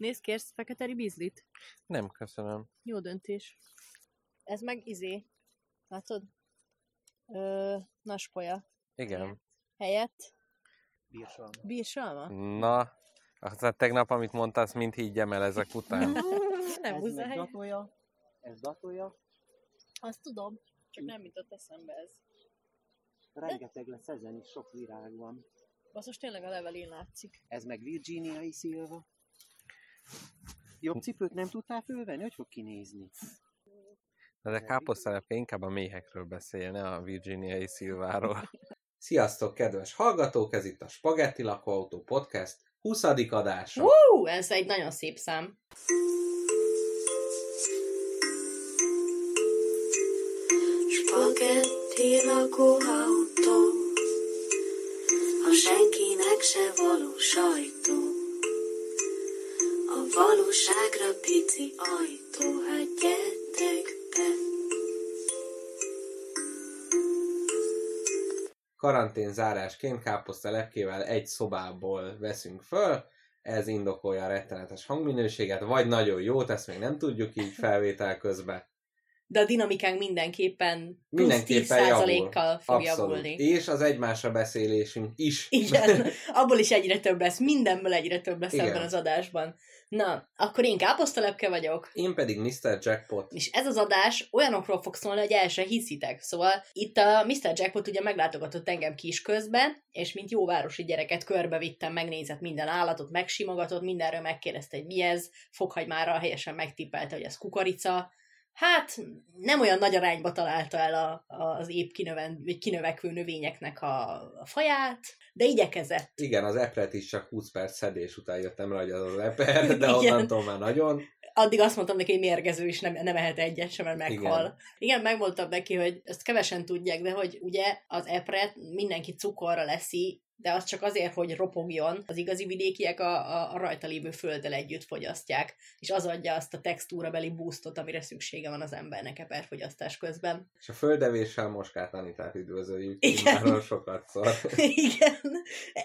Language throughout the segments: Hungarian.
Nézd, kérsz fekete ribizlit? Nem, köszönöm. Jó döntés. Ez meg izé. Látod? Ö, naspolya. Igen. Helyett Bírsalma. bírsalma? Na, aztán tegnap, amit mondtál, azt mind higgyem el ezek után. Nem ez muszáj. meg datolja, ez datolja, Azt tudom, csak nem jutott eszembe ez. rengeteg lesz ezen is, sok virág van. Basszus, tényleg a levelén látszik. Ez meg Virginiai szilva. Jobb cipőt nem tudtál fölvenni? Hogy fog kinézni? De a káposztelepke inkább a méhekről beszélne, a virginiai szilváról. Sziasztok, kedves hallgatók! Ez itt a Spagetti Lakóautó Podcast 20. adása. Hú, ez egy nagyon szép szám. Spagetti lakóautó, a senkinek se való sajtó. Valóságra pici ajtó, hát gyertek be. Karantén zárásként káposztelepkével egy szobából veszünk föl, ez indokolja a rettenetes hangminőséget, vagy nagyon jót, ezt még nem tudjuk így felvétel közben. De a dinamikánk mindenképpen plusz Mindenképpen 10%-kal fog Abszolút. javulni. És az egymásra beszélésünk is. Igen, abból is egyre több lesz, mindenből egyre több lesz Igen. ebben az adásban. Na, akkor én káposztalepke vagyok, Én pedig Mr. Jackpot. és ez az adás olyanokról fog szólni, hogy el se hiszitek. Szóval itt a Mr. Jackpot ugye meglátogatott engem kis közben, és mint jó városi gyereket körbevittem, megnézett minden állatot, megsimogatott, mindenről megkérdezte, hogy mi ez, fokhagymára helyesen megtippelte, hogy ez kukorica. Hát nem olyan nagy arányba találta el a, a, az épp kinöven, vagy kinövekvő növényeknek a, a faját, de igyekezett. Igen, az epret is csak 20 perc szedés után jöttem rá, hogy az az eper, de onnantól már nagyon. addig azt mondtam neki, hogy mérgező, és nem, nem ehet egyet sem, mert meghal. Igen. Igen. Igen, megmondtam neki, hogy ezt kevesen tudják, de hogy ugye az epret mindenki cukorra leszi, de az csak azért, hogy ropogjon. Az igazi vidékiek a, a, a rajta lévő földdel együtt fogyasztják, és az adja azt a textúrabeli boostot, amire szüksége van az embernek eperfogyasztás közben. És a földevéssel Moskát Anitát üdvözöljük. Igen. Sokat szor. Igen.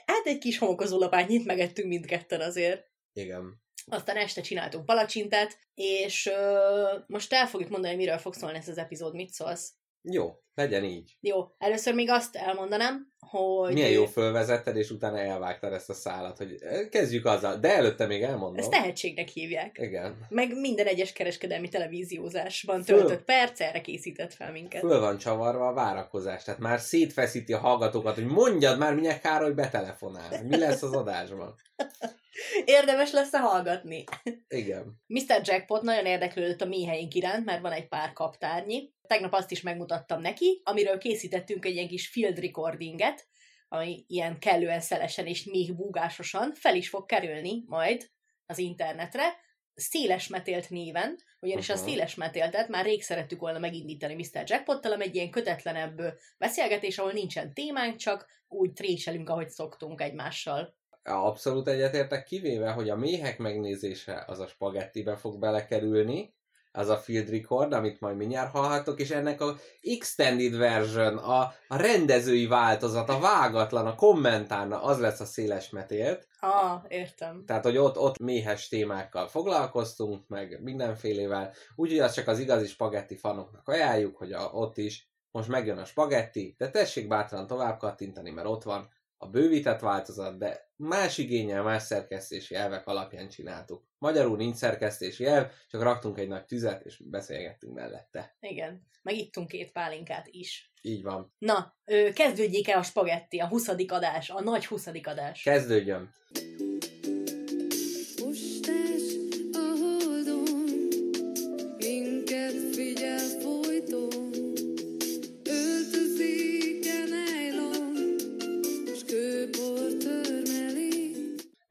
Hát egy kis homokozó lapányit megettünk mindketten azért. Igen. Aztán este csináltunk palacsintát, és ö, most el fogjuk mondani, miről fog szólni ez az epizód, mit szólsz? Jó, legyen így. Jó, először még azt elmondanám, hogy... Milyen jó fölvezetted, és utána elvágtad ezt a szálat, hogy eh, kezdjük azzal. De előtte még elmondom. Ezt tehetségnek hívják. Igen. Meg minden egyes kereskedelmi televíziózásban Föl- töltött perc erre készített fel minket. Föl van csavarva a várakozás, tehát már szétfeszíti a hallgatókat, hogy mondjad már, minek Károly betelefonál. Mi lesz az adásban? Érdemes lesz -e hallgatni. Igen. Mr. Jackpot nagyon érdeklődött a méheink iránt, mert van egy pár kaptárnyi. Tegnap azt is megmutattam neki, amiről készítettünk egy ilyen kis field recordinget, ami ilyen kellően szelesen és még búgásosan fel is fog kerülni majd az internetre, széles metélt néven, ugyanis uh-huh. a széles metéltet már rég szerettük volna megindítani Mr. Jackpottal, ami egy ilyen kötetlenebb beszélgetés, ahol nincsen témánk, csak úgy tréselünk, ahogy szoktunk egymással. Abszolút egyetértek, kivéve, hogy a méhek megnézése az a spagettibe fog belekerülni, az a field record, amit majd mindjárt hallhattok, és ennek a extended version, a, a rendezői változat, a vágatlan, a kommentárna, az lesz a széles metélt. Ah, értem. Tehát, hogy ott, ott méhes témákkal foglalkoztunk, meg mindenfélével. Úgyhogy azt csak az igazi spagetti fanoknak ajánljuk, hogy a, ott is most megjön a spagetti, de tessék bátran tovább kattintani, mert ott van a bővített változat, de más igényel, más szerkesztési elvek alapján csináltuk. Magyarul nincs szerkesztési elv, csak raktunk egy nagy tüzet, és beszélgettünk mellette. Igen. Meg ittunk két pálinkát is. Így van. Na, kezdődjék el a spagetti, a 20. adás, a nagy 20. adás. Kezdődjön!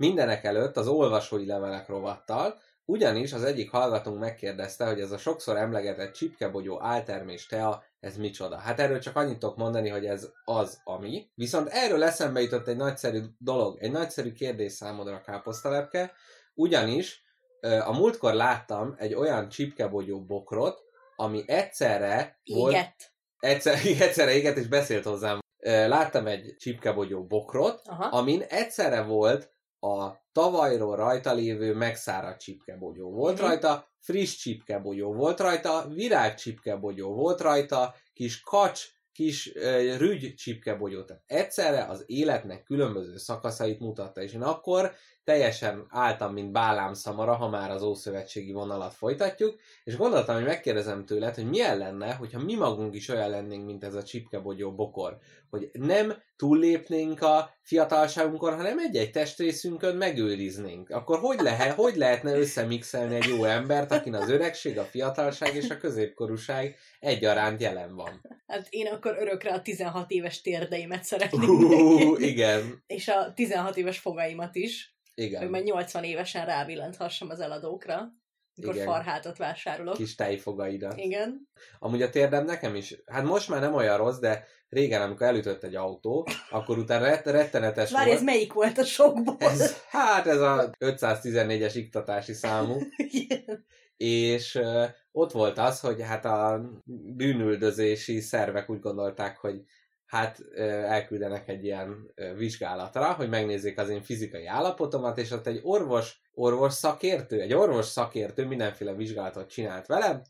Mindenek előtt az olvasói levelek rovattal, ugyanis az egyik hallgatónk megkérdezte, hogy ez a sokszor emlegetett csipkebogyó áltermés tea, ez micsoda. Hát erről csak annyit tudok mondani, hogy ez az, ami. Viszont erről eszembe jutott egy nagyszerű dolog, egy nagyszerű kérdés számodra, káposztalepke, ugyanis a múltkor láttam egy olyan csipkebogyó bokrot, ami egyszerre volt Égett. egyszer, egyszerre éget és beszélt hozzám. Láttam egy csipkebogyó bokrot, Aha. amin egyszerre volt a tavalyról rajta lévő megszáradt csipkebogyó. Volt Mhm. rajta friss csipkebogyó, volt rajta virág csipkebogyó, volt rajta kis kacs, kis uh, rügy csipkebogyó. Tehát egyszerre az életnek különböző szakaszait mutatta, és én akkor teljesen álltam, mint Bálám szamara, ha már az Ószövetségi vonalat folytatjuk, és gondoltam, hogy megkérdezem tőled, hogy milyen lenne, hogyha mi magunk is olyan lennénk, mint ez a csipkebogyó bokor. Hogy nem túllépnénk a fiatalságunkon, hanem egy-egy testrészünkön megőriznénk. Akkor hogy, lehet, hogy lehetne összemixelni egy jó embert, akin az öregség, a fiatalság és a középkorúság egyaránt jelen van? Hát én akkor örökre a 16 éves térdeimet szeretném Uh, igen, És a 16 éves fogaimat is, hogy igen. majd 80 évesen rábillanthassam az eladókra, amikor Igen. farhátat vásárolok. Kis tejfogaidat. Igen. Amúgy a térdem nekem is, hát most már nem olyan rossz, de régen, amikor elütött egy autó, akkor utána ret- rettenetes Várj, volt. ez melyik volt a sokból? Ez, hát ez a 514-es iktatási számú, Igen. és ott volt az, hogy hát a bűnüldözési szervek úgy gondolták, hogy hát elküldenek egy ilyen vizsgálatra, hogy megnézzék az én fizikai állapotomat, és ott egy orvos, orvos szakértő, egy orvos szakértő mindenféle vizsgálatot csinált velem,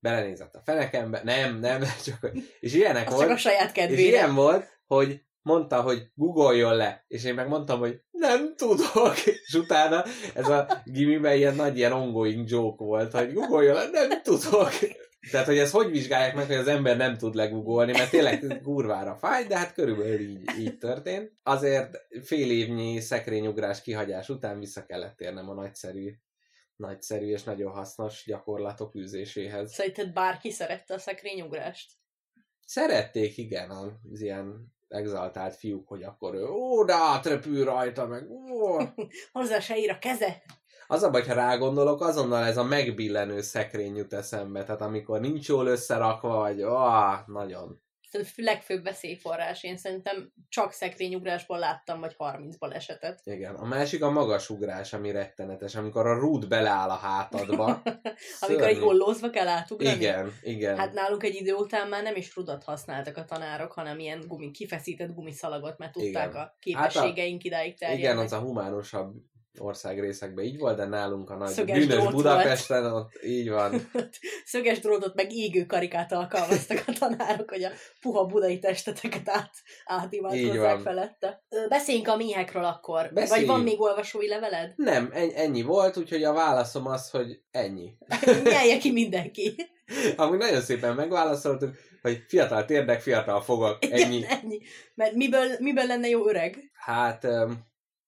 belenézett a fenekembe, nem, nem, csak, és ilyenek volt. csak a saját És kedvére. ilyen volt, hogy mondta, hogy googoljon le, és én meg mondtam, hogy nem tudok, és utána ez a gimiben ilyen nagy ilyen ongoing joke volt, hogy googoljon le, nem tudok. Tehát, hogy ezt hogy vizsgálják meg, hogy az ember nem tud legugolni, mert tényleg kurvára fáj, de hát körülbelül így, így történt. Azért fél évnyi szekrényugrás kihagyás után vissza kellett térnem a nagyszerű, nagyszerű és nagyon hasznos gyakorlatok űzéséhez. Szerinted bárki szerette a szekrényugrást? Szerették, igen, az ilyen exaltált fiúk, hogy akkor ő, ó, de átrepül rajta, meg ó. Hozzá se ír a keze. Az a baj, ha rágondolok, azonnal ez a megbillenő szekrény jut eszembe, tehát amikor nincs jól összerakva, vagy ó, nagyon. A legfőbb veszélyforrás. Én szerintem csak szekrényugrásból láttam, vagy 30 balesetet. Igen. A másik a magas ugrás, ami rettenetes, amikor a rút beleáll a hátadba. Amikor egy ollózva kell átugrani. Igen, igen. Hát nálunk egy idő után már nem is rudat használtak a tanárok, hanem ilyen gumi, kifeszített gumiszalagot, mert tudták Igen. a képességeink idáig terjednek. igen, az a humánusabb országrészekben így volt, de nálunk a nagy Szöges bűnös Budapesten ott így van. Szöges drótot meg égő karikát alkalmaztak a tanárok, hogy a puha budai testeteket át, átimádkozzák felette. Beszéljünk a méhekről akkor. Vagy Beszéljünk. van még olvasói leveled? Nem, en- ennyi volt, úgyhogy a válaszom az, hogy ennyi. Nyelje ki mindenki. Amúgy nagyon szépen megválaszoltuk, hogy fiatal térdek, fiatal fogak, ennyi. Igen, ennyi. Mert miből, miből lenne jó öreg? Hát öm,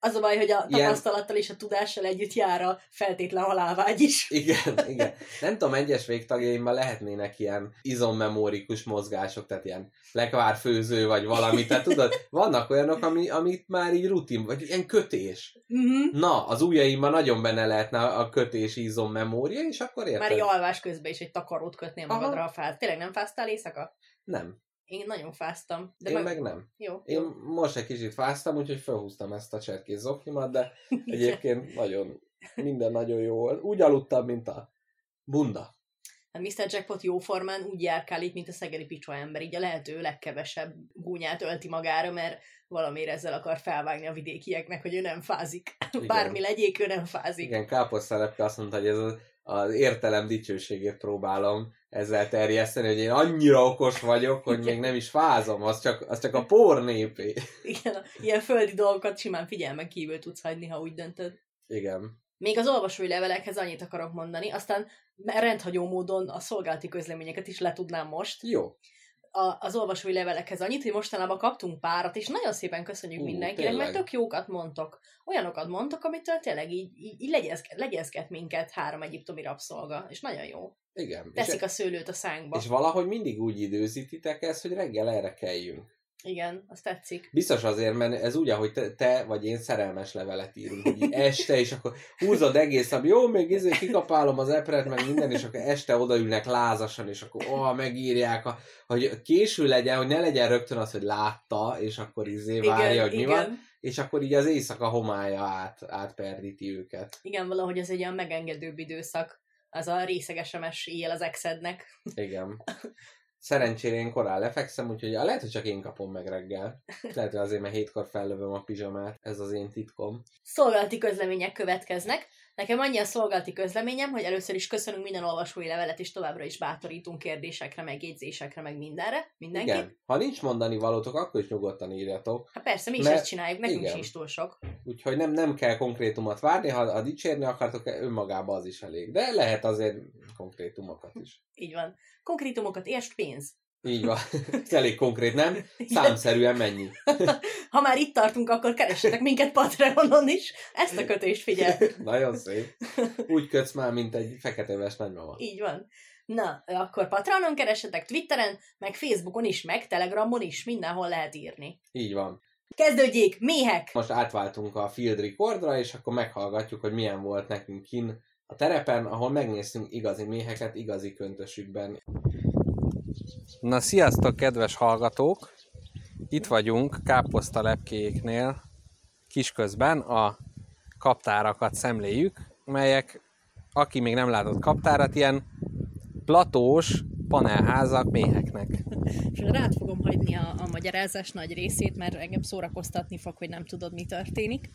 Az a baj, hogy a tapasztalattal és a tudással együtt jár a feltétlen halálvágy is. igen, igen. Nem tudom, egyes végtagjaimban lehetnének ilyen izommemórikus mozgások, tehát ilyen lekvárfőző vagy valami. Tehát tudod, vannak olyanok, ami, amit már így rutin, vagy ilyen kötés. Uh-huh. Na, az ujjaimban nagyon benne lehetne a kötési izommemória, és akkor érted? Már egy alvás közben is egy takarót kötnél Aha. magadra a fáz. Tényleg nem fáztál éjszaka? Nem, Én nagyon fáztam. De én meg... meg nem. Jó. Én most egy kicsit fáztam, úgyhogy felhúztam ezt a cserkész zoknimat, de egyébként nagyon, minden nagyon jó volt. Úgy aludtam, mint a bunda. Hát Mr. Jackpot jóformán úgy járkál itt, mint a szegedi picsa ember, így a lehető legkevesebb gúnyát ölti magára, mert valamire ezzel akar felvágni a vidékieknek, hogy ő nem fázik. Igen. Bármi legyék, ő nem fázik. Igen, káposztelepke azt mondta, hogy ez az, az értelem dicsőségét próbálom ezzel terjeszteni, hogy én annyira okos vagyok, hogy még nem is fázom, az csak, az csak a por népé. Igen, ilyen földi dolgokat simán figyelmen kívül tudsz hagyni, ha úgy döntöd. Igen. Még az olvasói levelekhez annyit akarok mondani, aztán rendhagyó módon a szolgálati közleményeket is letudnám most. Jó. A, az olvasói levelekhez annyit, hogy mostanában kaptunk párat, és nagyon szépen köszönjük mindenkinek, mert tök jókat mondtok. Olyanokat mondtok, amitől tényleg így, így, így legyezget, legyezget minket három egyiptomi rabszolga, és nagyon jó. Igen. Teszik és, a szőlőt a szánkba. és valahogy mindig úgy időzítitek ezt, hogy reggel erre kelljünk. Igen, azt tetszik. Biztos azért, mert ez úgy, ahogy te, te vagy én szerelmes levelet írunk, hogy este, és akkor húzod egész nap, jó, még izé kikapálom az epret, meg minden, és akkor este odaülnek lázasan, és akkor ó, megírják, a, hogy késő legyen, hogy ne legyen rögtön az, hogy látta, és akkor izé várja, igen, hogy mi igen. van, és akkor így az éjszaka homája át, átperdíti őket. Igen, valahogy ez egy olyan megengedőbb időszak. Az a részeges SMS éjjel az exednek. Igen. Szerencsére én korán lefekszem, úgyhogy ah, lehet, hogy csak én kapom meg reggel. Lehet, hogy azért, mert hétkor fellövöm a pizsamát. Ez az én titkom. Szolgálati közlemények következnek. Nekem annyi a szolgálati közleményem, hogy először is köszönünk minden olvasói levelet, és továbbra is bátorítunk kérdésekre, megjegyzésekre, meg mindenre. Mindenki. Igen. Ha nincs mondani valótok, akkor is nyugodtan írjatok. Hát persze, mi is Mert- ezt csináljuk, nekünk igen. sincs túl sok. Úgyhogy nem, nem kell konkrétumot várni, ha, ha dicsérni akartok, önmagában az is elég. De lehet azért konkrétumokat is. Így van. Konkrétumokat értsd pénz. Így van. Ez elég konkrét, nem? Számszerűen mennyi? Ha már itt tartunk, akkor keressetek minket Patreonon is. Ezt a kötést figyel. Nagyon szép. Úgy kötsz már, mint egy feketeves nagymama. Így van. Na, akkor Patreonon keressetek, Twitteren, meg Facebookon is, meg Telegramon is, mindenhol lehet írni. Így van. Kezdődjék, méhek! Most átváltunk a Field Recordra, és akkor meghallgatjuk, hogy milyen volt nekünk kin a terepen, ahol megnéztünk igazi méheket igazi köntösükben. Na, sziasztok, kedves hallgatók! Itt vagyunk káposztalepkéknél, kisközben a kaptárakat szemléljük, melyek, aki még nem látott kaptárat, ilyen platós panelházak méheknek. És rád fogom hagyni a, a magyarázás nagy részét, mert engem szórakoztatni fog, hogy nem tudod, mi történik.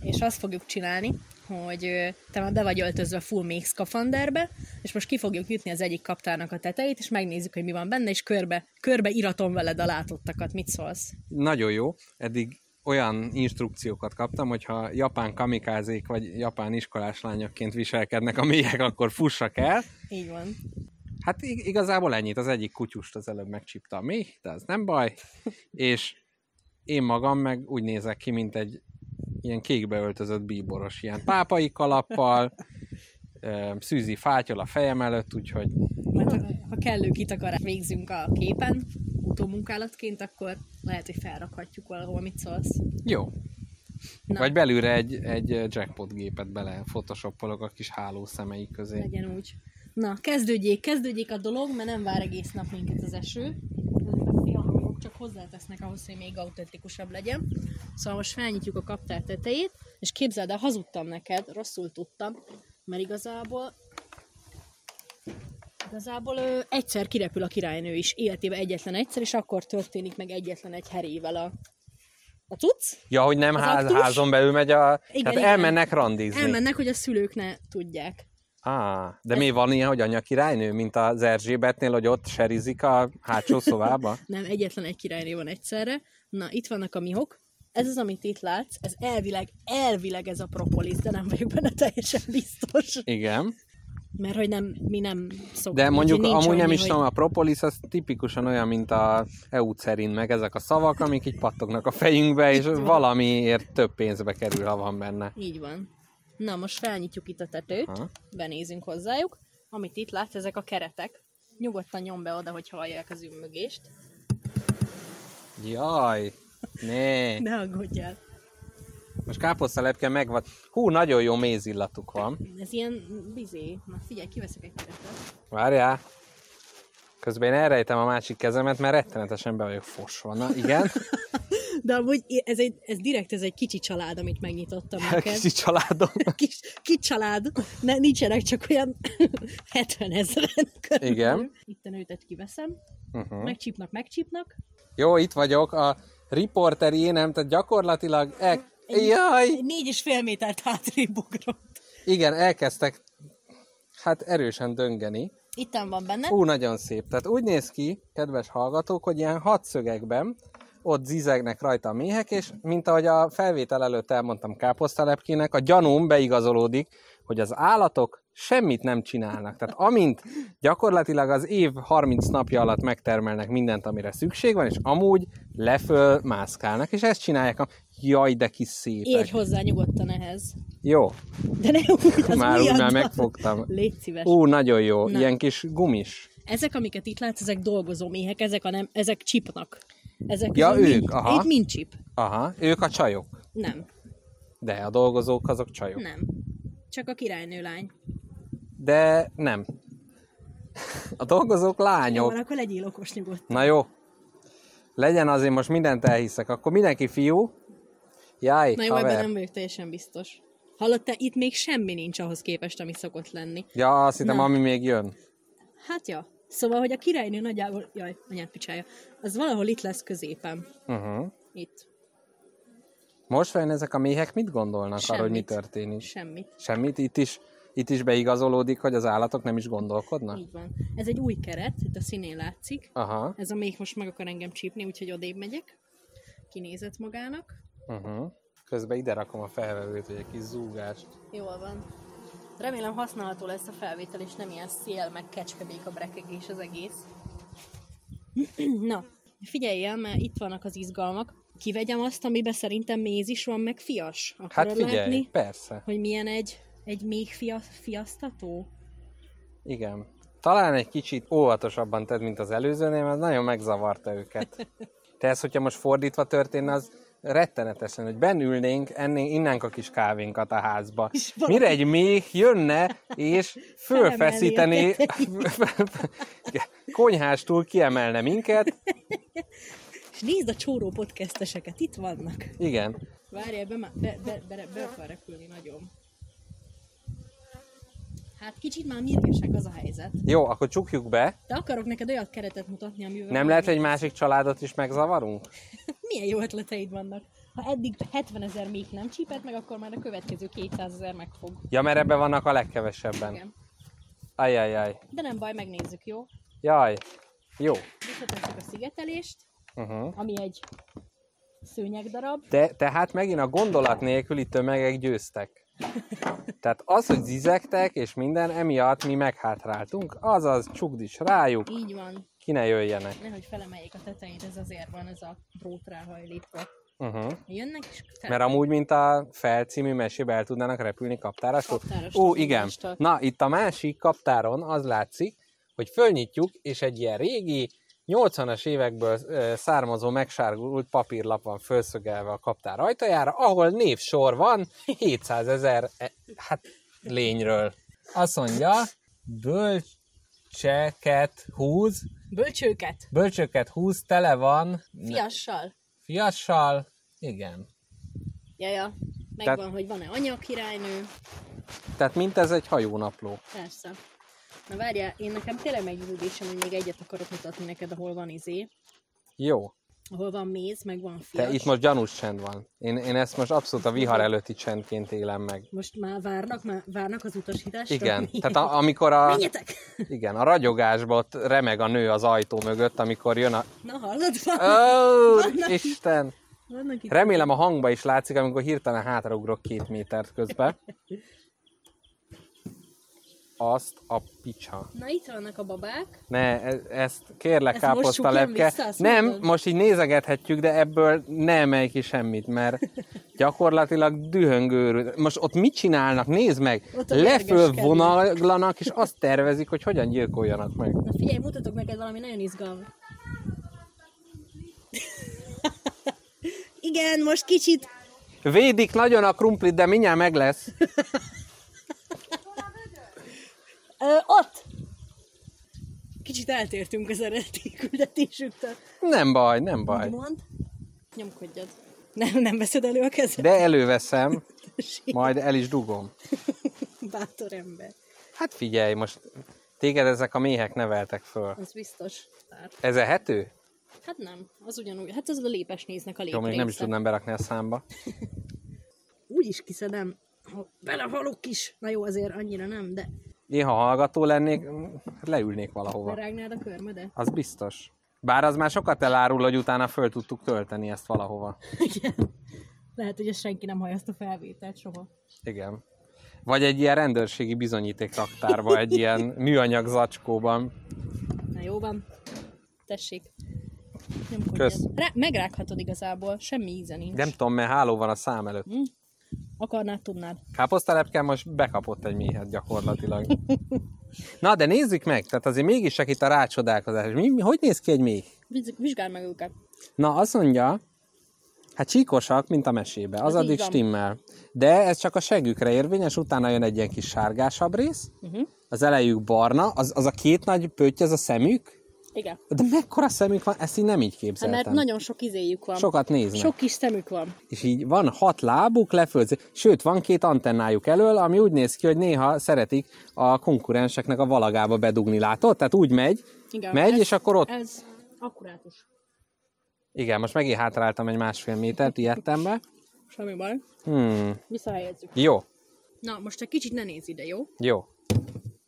És azt fogjuk csinálni, hogy te már be vagy öltözve full még szkafanderbe, és most ki fogjuk jutni az egyik kaptárnak a tetejét, és megnézzük, hogy mi van benne, és körbe, körbe iratom veled a látottakat. Mit szólsz? Nagyon jó, eddig olyan instrukciókat kaptam, hogy ha japán kamikázék vagy japán iskolás lányokként viselkednek a méhek, akkor fussak el. Így van. Hát ig- igazából ennyit, az egyik kutyust az előbb megcsípte a méh, de az nem baj. És én magam meg úgy nézek ki, mint egy ilyen kékbe öltözött bíboros, ilyen pápai kalappal, szűzi fátyol a fejem előtt, úgyhogy ha, ha kellő kitakarást végzünk a képen, utómunkálatként, akkor lehet, hogy felrakhatjuk valahol, mit szólsz. jó. Na. Vagy belülre egy, egy jackpot gépet bele photoshopolok a kis háló szemei közé. Legyen úgy. Na, kezdődjék, kezdődjék a dolog, mert nem vár egész nap minket az eső. Csak hozzátesznek ahhoz, hogy még autentikusabb legyen. Szóval most felnyitjuk a kaptár tetejét, és képzeld el, hazudtam neked, rosszul tudtam, mert igazából Igazából ö, egyszer kirepül a királynő is, életében egyetlen egyszer, és akkor történik meg egyetlen egy herével a, a cucc. Ja, hogy nem ház, aktus? házon belül megy a... Igen, tehát igen. elmennek randizni. Elmennek, hogy a szülők ne tudják. Á, de mi van ilyen, hogy anya királynő, mint az Erzsébetnél, hogy ott serizik a hátsó szobába? Nem, egyetlen egy királynő van egyszerre. Na, itt vannak a mihok. Ez az, amit itt látsz, ez elvileg, elvileg ez a propolis, de nem vagyok benne teljesen biztos. Igen. Mert hogy nem, mi nem szoktunk. De mondjuk amúgy nem annyi, is hogy- tudom, a propolis az tipikusan olyan, mint a eucerin, meg ezek a szavak, amik így pattognak a fejünkbe, és valamiért több pénzbe kerül, ha van benne. Így van. Na, most felnyitjuk itt a tetőt, Aha. benézünk hozzájuk. Amit itt látsz, ezek a keretek. Nyugodtan nyom be oda, hogy hallják az ümmögést. Jaj, né. Ne aggódjál. Most káposztalepke meg van. Hú, nagyon jó mézillatuk van. Ez ilyen bizé. Na figyelj, kiveszek egy keretet. Várjál. Közben én elrejtem a másik kezemet, mert rettenetesen be vagyok fosva. Na, igen. De amúgy ez, egy, ez direkt ez egy kicsi család, amit megnyitottam neked. Kicsi családom. kis, kis család, ne, nincsenek csak olyan 70 ezeren körülbelül. Igen. Itt a nőtet kiveszem, Uh-huh. megcsípnak, megcsípnak. Jó, itt vagyok. A riporteri énem, tehát gyakorlatilag... El... Egy- Jaj! Egy négy és fél métert hátrébb ugrott. Igen, elkezdtek hát erősen döngeni. Itten van benne. Ú, nagyon szép. Tehát úgy néz ki, kedves hallgatók, hogy ilyen hatszögekben ott zizegnek rajta a méhek, és mint ahogy a felvétel előtt elmondtam káposztalepkének, a gyanúm beigazolódik, hogy az állatok semmit nem csinálnak. Tehát amint gyakorlatilag az év 30 napja alatt megtermelnek mindent, amire szükség van, és amúgy leföl mászkálnak, és ezt csinálják. A... Jaj, de kis szépek. Érj hozzá nyugodtan ehhez. Jó, De ne úgy, az már úgy már megfogtam. Légy szíves. Ú, nagyon jó. Na. Ilyen kis gumis. Ezek, amiket itt látsz, ezek dolgozó méhek, ezek, a nem, ezek csipnak. Ezek Ja, ők, mind, aha. Itt mind csip. Aha, ők a csajok. Nem, De a dolgozók azok csajok. nem. Csak a királynő lány. De nem. A dolgozók Jó, lányok. van, akkor legyél okos nyugodt. Na jó. Legyen azért most mindent elhiszek. Akkor mindenki fiú. Jaj, Na jó, ebben haver. nem vagyok teljesen biztos. Hallott, te itt még semmi nincs ahhoz képest, ami szokott lenni. Ja, azt hittem, Na. ami még jön. Hát ja, Szóval, hogy a királynő nagyjából, jaj, anyád picsája, az valahol itt lesz középen. Uh-huh. Itt. Most vajon ezek a méhek mit gondolnak arra, hogy mi Semmit. történik? Semmit. Semmit? Itt is, itt is beigazolódik, hogy az állatok nem is gondolkodnak? Így van. Ez egy új keret, itt a színén látszik. Aha. Ez a még most meg akar engem csípni, úgyhogy odébb megyek. Kinézett magának. Uh-huh. Közben ide rakom a felvevőt, hogy egy kis zúgást. Jól van. Remélem használható lesz a felvétel, és nem ilyen szél, meg kecskebék a brekegés az egész. Na, figyelj el, mert itt vannak az izgalmak. Kivegyem azt, amiben szerintem méz is van, meg fias. Akarod Hát figyelj, látni, persze. hogy milyen egy, egy még fia, fiasztató? Igen. Talán egy kicsit óvatosabban tedd, mint az előzőnél, mert nagyon megzavarta őket. Te ez, hogyha most fordítva történne, az rettenetesen, hogy bennülnénk, ennénk, innánk a kis kávénkat a házba. Mire egy méh jönne, és fölfeszítené, konyhástól kiemelne minket. Nézd a csóró podcasteseket, itt vannak. Igen. Várjál, be, be, be, be, be akar repülni nagyon. Hát kicsit már mérgesek az a helyzet. Jó, akkor csukjuk be. De akarok neked olyat keretet mutatni, amivel... Nem lehet, hogy egy másik családot is megzavarunk? Milyen jó ötleteid vannak. Ha eddig 70 ezer még nem csípett meg, akkor már a következő 200 ezer megfog. Ja, mert ebben vannak a legkevesebben. Igen. Ajajaj. De nem baj, megnézzük, jó? Jaj. Jó. Visszatesszük a szigetelést, Uh-huh. ami egy szőnyegdarab. De, tehát megint a gondolat nélküli tömegek győztek. Tehát az, hogy zizektek és minden, emiatt mi meghátráltunk, azaz csukdis rájuk, Így van. ki ne jöjjenek. Nehogy felemeljék a tetejét, ez azért van, ez a drót ráhajlítva. Uh-huh. Jönnek és fel... Mert amúgy, mint a Fel című mesébe el tudnának repülni. Kaptárastól, Ó, igen. Na, itt a másik kaptáron az látszik, hogy fölnyitjuk, és egy ilyen régi, 80-as évekből származó megsárgult papírlap van fölszögelve a kaptár ajtajára, ahol névsor van 700 ezer e, hát, lényről. Azt mondja, bölcseket húz, Bölcsőket. bölcsöket húz, tele van Fiassal. fiassal, igen. Jaja. Megvan, Tehát- hogy van-e anya királynő. Tehát mint ez egy hajónapló. Persze. Na várjál, én nekem tényleg meggyőződésem, hogy még egyet akarok mutatni neked, ahol van izé. Jó. Ahol van méz, meg van fias. Te itt most gyanús csend van. Én, én ezt most abszolút a vihar előtti csendként élem meg. Most már várnak, már várnak az utasításra? Igen, tehát a, amikor a, Menjetek! igen, a ragyogásban ott remeg a nő az ajtó mögött, amikor jön a... Na hallod, van, Ó, Vannak itt- Isten! vannak itt. Remélem a hangba is látszik, amikor hirtelen hátraugrok két métert közben. Azt a picsa. Na itt vannak a babák. Ne, e- ezt kérlek, Ezt káposzta lepke. vissza, Nem, mondod? most így nézegethetjük, de ebből ne emelj ki semmit, mert gyakorlatilag dühöngőrű. Most ott mit csinálnak? Nézd meg! Ott a Lefölvonaglanak, és azt tervezik, hogy hogyan gyilkoljanak meg. Na figyelj, mutatok neked valami nagyon izgalmas. Igen, most kicsit Védik nagyon a krumplit, de mindjárt meg lesz. Ö, ott! Kicsit eltértünk az eredeti küldetésüktől. Nem baj, nem baj. Mond? Nyomkodjad. Nem, nem veszed elő a kezed? De előveszem, majd el is dugom. Bátor ember. Hát figyelj, most téged ezek a méhek neveltek föl. Az biztos. Ez ehető? hát nem, az ugyanúgy. Hát az a lépes néznek a Jó, léprésze. még nem is tudnám berakni a számba. Úgy is kiszedem, ha belehalok is. Na jó, azért annyira nem, de Én, ha hallgató lennék, leülnék valahova. berágnád a körmödet. Az biztos. Bár az már sokat elárul, hogy utána föl tudtuk tölteni ezt valahova. Igen. Lehet, hogy senki nem hallja ezt a felvételt soha. Igen. Vagy egy ilyen rendőrségi bizonyíték raktárba, egy ilyen műanyag zacskóban. Na jó van. Tessék. Nyomkodjad. Kösz. Rá, megrághatod igazából, semmi íze nincs. Nem tudom, mert háló van a szám előtt. Akarnád, tudnád. Káposztalepke most bekapott egy méhet gyakorlatilag. Na, de nézzük meg, tehát azért mégis csak itt a rácsodálkozás. Mi, mi, hogy néz ki egy méh? Viz- Vizsgáld meg őket. Na, azt mondja, hát csíkosak, mint a mesébe, az így addig stimmel. De ez csak a segükre érvényes, utána jön egy ilyen kis sárgásabb rész, Uh-huh. az elejük barna, az, az a két nagy pötty, az a szemük, Igen. De mekkora szemük van, ezt így nem így Hát képzeltem. mert nagyon sok izéjük van. Sokat néznek. Sok kis szemük van. És így van hat lábuk, leföldi, sőt, van két antennájuk elől, ami úgy néz ki, hogy néha szeretik a konkurenseknek a valagába bedugni, látod? Tehát úgy megy, Igen, megy, ez, és akkor ott... Ez akkurátus. Igen, most megint hátráltam egy másfél métert, ijedtem be. Semmi baj. Hmm, Visszahelyezzük. jó, Na, most egy kicsit ne nézz ide, jó? jó.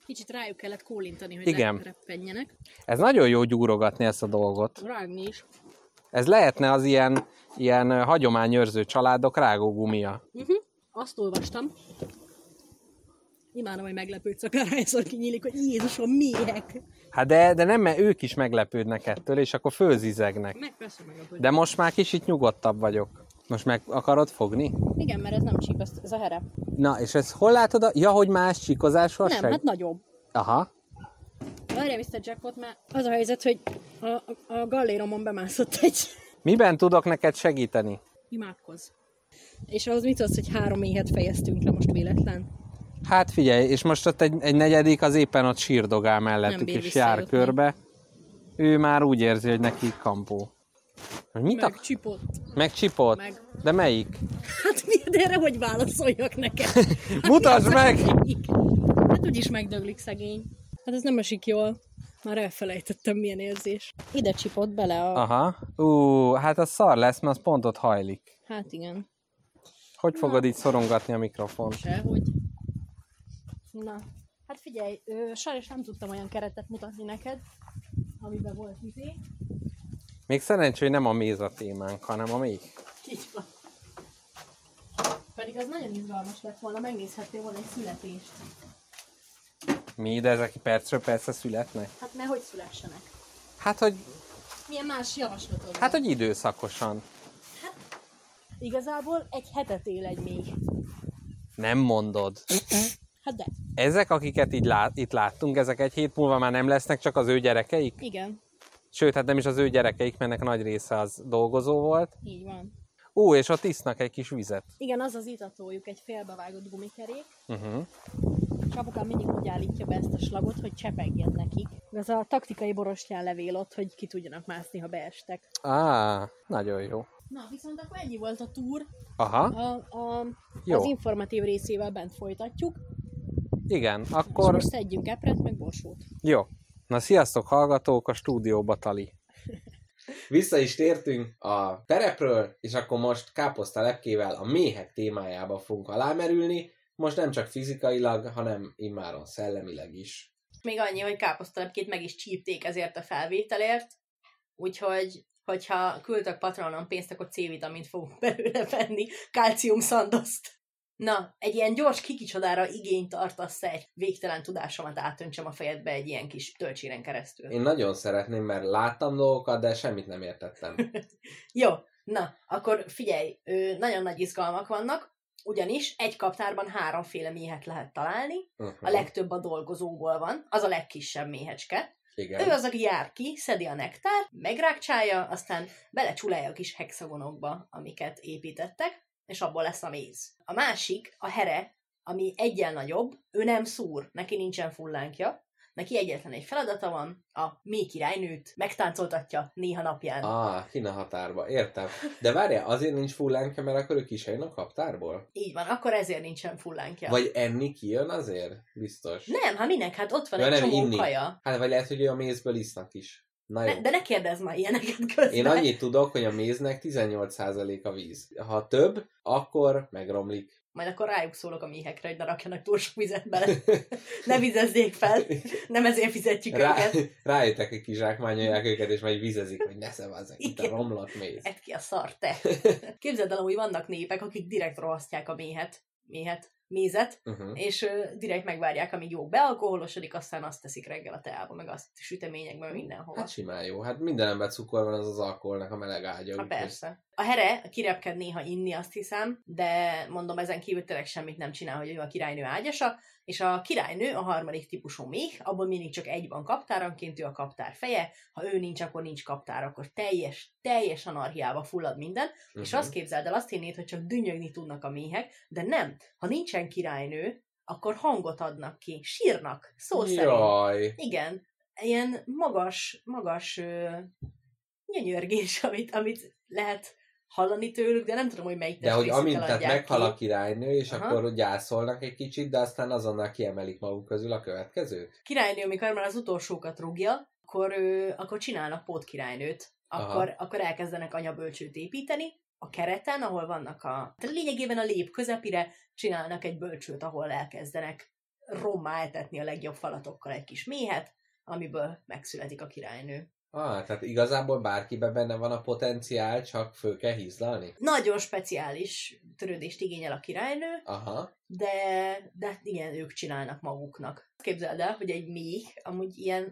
Kicsit rájuk kellett kólintani, hogy Igen. reppenjenek. Ez nagyon jó gyúrogatni ezt a dolgot. Rágni is. Ez lehetne az ilyen, ilyen hagyományőrző családok rágógumia. Uh-huh. Azt olvastam. Imádom, hogy meglepődsz, akár hányszor kinyílik, hogy Jézusom, méhek. Hát de, de nem, mert ők is meglepődnek ettől, és akkor fölzizegnek. Meg persze meglepődsz. De most már kicsit nyugodtabb vagyok. Most meg akarod fogni? Igen, mert ez nem csíp, ez, ez a here. Na, és ez hol látod? A... Ja, hogy más csikozásról Nem, seg- hát nagyobb. Aha. Várjál, Mr. Jackpot, mert az a helyzet, hogy a, a, a galléromon bemászott egy Miben tudok neked segíteni? imádkoz. És ahhoz mit az, hogy három éhet fejeztünk le most véletlen? Hát figyelj, és most ott egy, egy negyedik az éppen ott sírdogál mellettük, és jár körbe. Ő már úgy érzi, hogy neki kampó. Mit Meg. Megcsipott? Meg. De melyik? Hát de erre hogy válaszoljak neked? Hát Mutasd az, meg! amelyik? Hát úgyis megdöglik szegény. Hát ez nem esik jól. Már elfelejtettem, milyen érzés. Ide csipott bele a... Aha. Ú, hát az szar lesz, mert az pont ott hajlik. Hát igen. Hogy fogod így szorongatni a mikrofon? Sehogy. Na, hát figyelj, ö, sajnos nem tudtam olyan keretet mutatni neked, amiben volt izé. Még szerencsé, hogy nem a méz a témánk, hanem a még. Így van. Pedig az nagyon izgalmas lett volna, megnézhettél volna egy születést. Mi, de ezek percről percre születnek? Hát nehogy szülessenek. Hát, hogy, Milyen más javaslatod hát, hogy időszakosan. Igazából egy hetet él egy még. Nem mondod. Hát de, Ezek, akiket így lát, itt láttunk, ezek egy hét múlva már nem lesznek csak az ő gyerekeik? igen, Sőt, hát nem is az ő gyerekeik, mert nagy része az dolgozó volt. így van. Ó, és ott isznak egy kis vizet. Igen, az az itatójuk, egy félbevágott gumikerék, Uh-huh. és apukám mindig úgy állítja be ezt a slagot, hogy csepegjen nekik. Ez a taktikai borostyán levél ott, hogy ki tudjanak mászni, ha beestek. Á, nagyon jó. Na, viszont akkor ennyi volt a túr. Aha, A, a, Jó. az informatív részével bent folytatjuk, igen, és akkor most szedjünk epret, meg borsót. jó. Na, sziasztok hallgatók, a stúdióba Tali. Vissza is tértünk a terepről, és akkor most káposzta lepkével a méhek témájába fogunk alámerülni, most nem csak fizikailag, hanem immáron szellemileg is. Még annyi, hogy káposztalepkét meg is csípték ezért a felvételért, úgyhogy hogyha küldtek patronon pénzt, akkor C-vitamint fogunk belőle venni, kálcium szandoszt. Na, egy ilyen gyors kikicsodára igényt tartasz egy végtelen tudásomat átöntsem a fejedbe egy ilyen kis tölcséren keresztül. Én nagyon szeretném, mert láttam dolgokat, de semmit nem értettem. Jó, na, akkor figyelj, nagyon nagy izgalmak vannak, ugyanis egy kaptárban háromféle méhet lehet találni, Uh-huh. a legtöbb a dolgozóból van, az a legkisebb méhecske, Igen. Ő az, aki jár ki, szedi a nektár, megrákcsálja, aztán belecsulálja a kis hexagonokba, amiket építettek, és abból lesz a méz. A másik, a here, ami egyen nagyobb, ő nem szúr, neki nincsen fullánkja, neki egyetlen egy feladata van, a mély királynőt megtáncoltatja néha napján. Ah, kin a határba, értem. De várjál, azért nincs fullánkja, mert akkor ő kisejön a kaptárból? Így van, akkor ezért nincsen fullánkja. Vagy enni kijön azért? Biztos. Nem, ha minek, hát ott van Ja, egy csomó inni. kaja. Hát vagy lehet, hogy ő a mézből isznak is. Na jó. Ne, de ne kérdezz már ilyeneket közben. Én annyit tudok, hogy a méznek 18% a víz. Ha több, akkor megromlik. Majd akkor rájuk szólok a méhekre, hogy ne rakjanak túl sok vizet bele. ne vizezzék fel. Nem ezért fizetjük Rá, őket. rájöttek, hogy kizsákmányolják őket, és majd vizezik, hogy ne szevazzak itt a romlott méz. Edd ki a szar, te. Képzeld el, hogy vannak népek, akik direkt rohasztják a méhet, méhet, mézet, Uh-huh. és ö, direkt megvárják, amíg jó bealkoholosodik, aztán azt teszik reggel a teába, meg azt süteményekben, mindenhova. Hát simán jó. Hát minden ember cukor van, az az alkoholnak a meleg ágya. Úgyhogy- persze. A here kirepked néha inni, azt hiszem, de mondom, ezen kívül tényleg semmit nem csinál, hogy ő a királynő ágyasa, és a királynő a harmadik típusú méh, abból mindig csak egy van kaptáranként, ő a kaptár feje, ha ő nincs, akkor nincs kaptár, akkor teljes, teljes anarhiába fullad minden, uh-huh. és Mhm. azt képzeld el, azt hinnéd, hogy csak dünnyögni tudnak a méhek, de nem. Ha nincsen királynő, akkor hangot adnak ki, sírnak, szó szerint. Jaj. Igen, ilyen magas, magas ö, nyönyörgés, amit, amit lehet hallani tőlük, de nem tudom, hogy melyik De hogy amint tehát meghal a királynő, és Aha. akkor gyászolnak egy kicsit, de aztán azonnal kiemelik maguk közül a következőt? királynő, amikor már az utolsókat rúgja, akkor, ö, akkor csinálnak pótkirálynőt. Akkor, akkor elkezdenek anyabölcsőt építeni, a kereten, ahol vannak a... Tehát lényegében a lép közepire csinálnak egy bölcsőt, ahol elkezdenek rommá etetni a legjobb falatokkal egy kis méhet, amiből megszületik a királynő. Ah, tehát igazából bárkiben benne van a potenciál, csak föl kell hízlalni? Nagyon speciális törődést igényel a királynő, Aha. de, de hát igen, ők csinálnak maguknak. Képzeld el, hogy egy méh amúgy ilyen,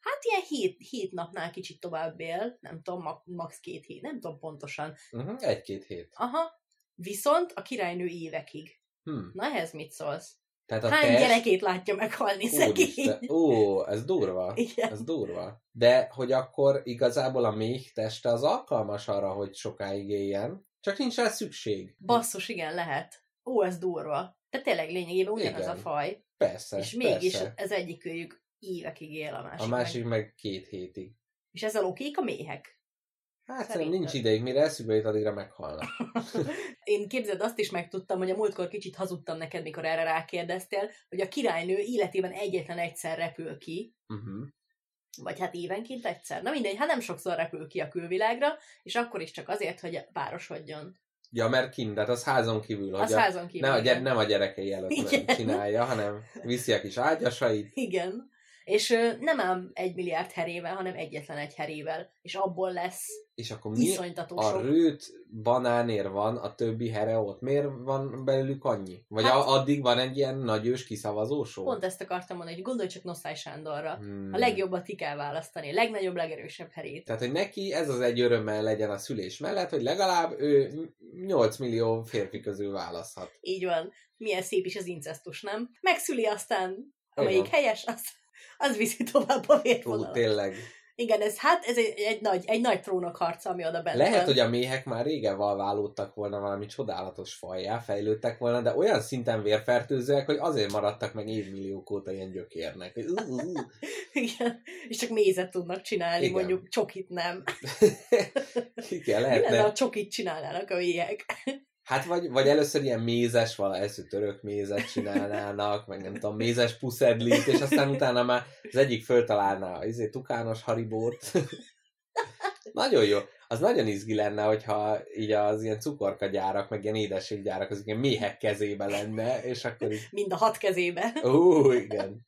hát ilyen hét, hét napnál kicsit tovább él, nem tudom, ma- max. két hét, nem tudom pontosan. Uh-huh. Egy-két hét. Aha, viszont a királynő évekig. Hm. Na ehhez mit szólsz? Tehát a Hány test... gyerekét látja meghalni szegény? Ó, ez durva. Igen. Ez durva. De hogy akkor igazából a méh teste az alkalmas arra, hogy sokáig éljen, csak nincs rá szükség. Basszus, igen, lehet. Ó, ez durva. De tényleg lényegében ugyanaz Igen. a faj. Persze, és mégis persze. ez egyik őjük évekig él, a másik, A másik meg. meg két hétig. És ezzel okék a méhek. Hát Szerintem. nincs ideig, mire eszükbe jut, addigra meghalnak. Én képzeld, azt is megtudtam, hogy a múltkor kicsit hazudtam neked, mikor erre rákérdeztél, hogy a királynő életében egyetlen egyszer repül ki, Uh-huh. vagy hát évenként egyszer. Na mindegy, hát nem sokszor repül ki a külvilágra, és akkor is csak azért, hogy párosodjon. Ja, mert kint, tehát az házon kívül, Az a, házon kívül. ne a, gyere, nem a gyerekei előtt Igen. nem csinálja, hanem viszi a kis ágyasait. Igen. És ö, nem ám egy milliárd herével, hanem egyetlen egy herével. És abból lesz És akkor mi a rőt banánér van, a többi hereót? Miért van belőlük annyi? Vagy Hát- hát, addig van egy ilyen nagy ős kiszavazósó? Pont ezt akartam mondani, hogy gondolj csak Noszály Sándorra. Hmm. A legjobbat ki kell választani, a legnagyobb, legerősebb herét. Tehát, hogy neki ez az egy örömmel legyen a szülés mellett, hogy legalább ő 8 millió férfi közül választhat. Így van. Milyen szép is az incesztus, nem? Megszüli aztán, amelyik Igen. helyes, az, az viszi tovább a vérvonalat. tényleg. Igen, ez hát ez egy, egy, nagy, egy nagy trónok harca, ami oda bent Lehet, van. hogy a méhek már régen valválódtak volna valami csodálatos fajjá, fejlődtek volna, de olyan szinten vérfertőzőek, hogy azért maradtak meg évmilliók óta ilyen gyökérnek. Igen, és csak mézet tudnak csinálni, Igen. mondjuk csokit nem. Igen, Mi lenne, lehetne. ha csokit csinálnának a méhek? Hát vagy, vagy először ilyen mézes, vala eszű török mézet csinálnának, meg nem tudom, mézes puszedlit, és aztán utána már az egyik föltalálná az izé, tukános haribót. nagyon jó. Az nagyon izgi lenne, hogyha így az ilyen cukorkagyárak, meg ilyen édességgyárak, az ilyen méhek kezébe lenne, és akkor így, Mind a hat kezébe. ó, igen.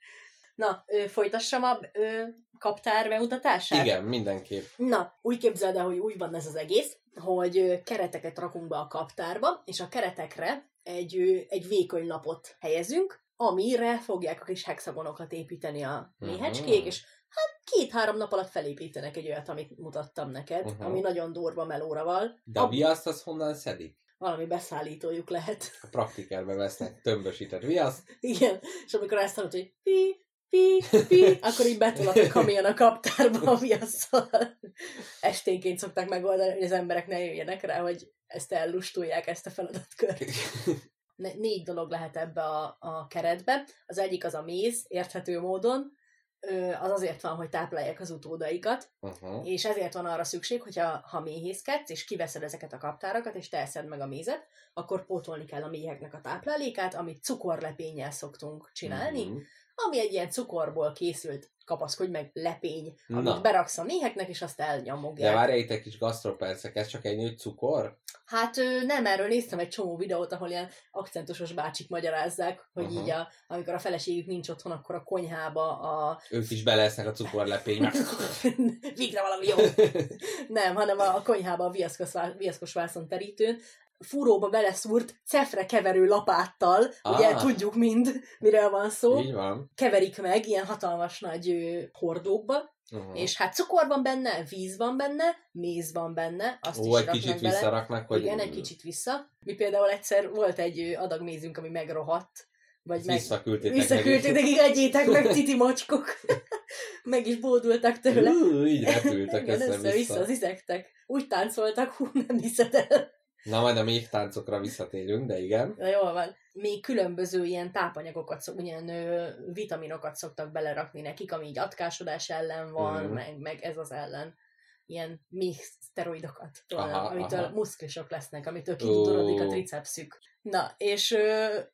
Na, ö, folytassam a ö, kaptár bemutatását? Igen, mindenképp. Na, úgy képzeld el, hogy úgy van ez az egész, hogy kereteket rakunk be a kaptárba, és a keretekre egy, egy vékony lapot helyezünk, amire fogják a kis hexagonokat építeni a méhecskék, Mhm. és hát két-három nap alatt felépítenek egy olyat, amit mutattam neked, Mhm. ami nagyon durva melóra van. De a viaszt az honnan szedik? Valami beszállítójuk lehet. A praktikerbe vesznek tömbösített viaszt. Igen, és amikor ezt hallod, hogy pi, pi, pi, akkor így betolat a kamion a kaptárba a viasszal. Esténként szokták megoldani, hogy az emberek ne jöjjenek rá, hogy ezt ellustulják, ezt a feladatkört. Négy dolog lehet ebbe a, a keretbe. Az egyik az a méz, érthető módon. Az azért van, hogy táplálják az utódaikat, Uh-huh. és ezért van arra szükség, hogyha ha méhészkedsz, és kiveszed ezeket a kaptárakat, és te eszed meg a mézet, akkor pótolni kell a méheknek a táplálékát, amit cukorlepénnyel szoktunk csinálni, Mhm. Ami egy ilyen cukorból készült kapaszkodj meg lepény, amit Na. beraksz a méheknek, és azt De elnyomogják. várj itt egy kis gasztropercek, ez csak egy nő cukor? Hát nem, erről néztem egy csomó videót, ahol ilyen akcentusos bácsik magyarázzák, hogy Aha. így a, amikor a feleségük nincs otthon, akkor a konyhába a... Ők is belesznek a cukorlepénybe. Végre valami jó! Nem, hanem a, konyhába a viaszkos, viaszkos vászon terítőn, fúróba beleszúrt cefre keverő lapáttal, Ah. ugye tudjuk mind, miről van szó, Így van. keverik meg ilyen hatalmas nagy ö, hordókba, Uh-huh. és hát cukor van benne, víz van benne, méz van benne, azt Ó, is egy kicsit bele. visszaraknak, hogy Igen, egy kicsit vissza. Mi például egyszer volt egy adag mézünk, ami megrohadt, vagy meg... visszaküldtétek Visszaküldték nekik, egyétek meg, titi macskok. meg is bódultak tőle. Ú, így repültek össze-vissza össze-vissza. az izektek. Úgy táncoltak, hú, nem hiszed el. Na, majd a még táncokra visszatérünk, de igen. Na jól van. Még különböző ilyen tápanyagokat, ilyen ö, vitaminokat szoktak belerakni nekik, ami így atkásodás ellen van, Mhm. meg, meg ez az ellen. Ilyen még szteroidokat, Aha, amitől aha. muszklisok lesznek, amitől kidudorodik a tricepszük. Na, és,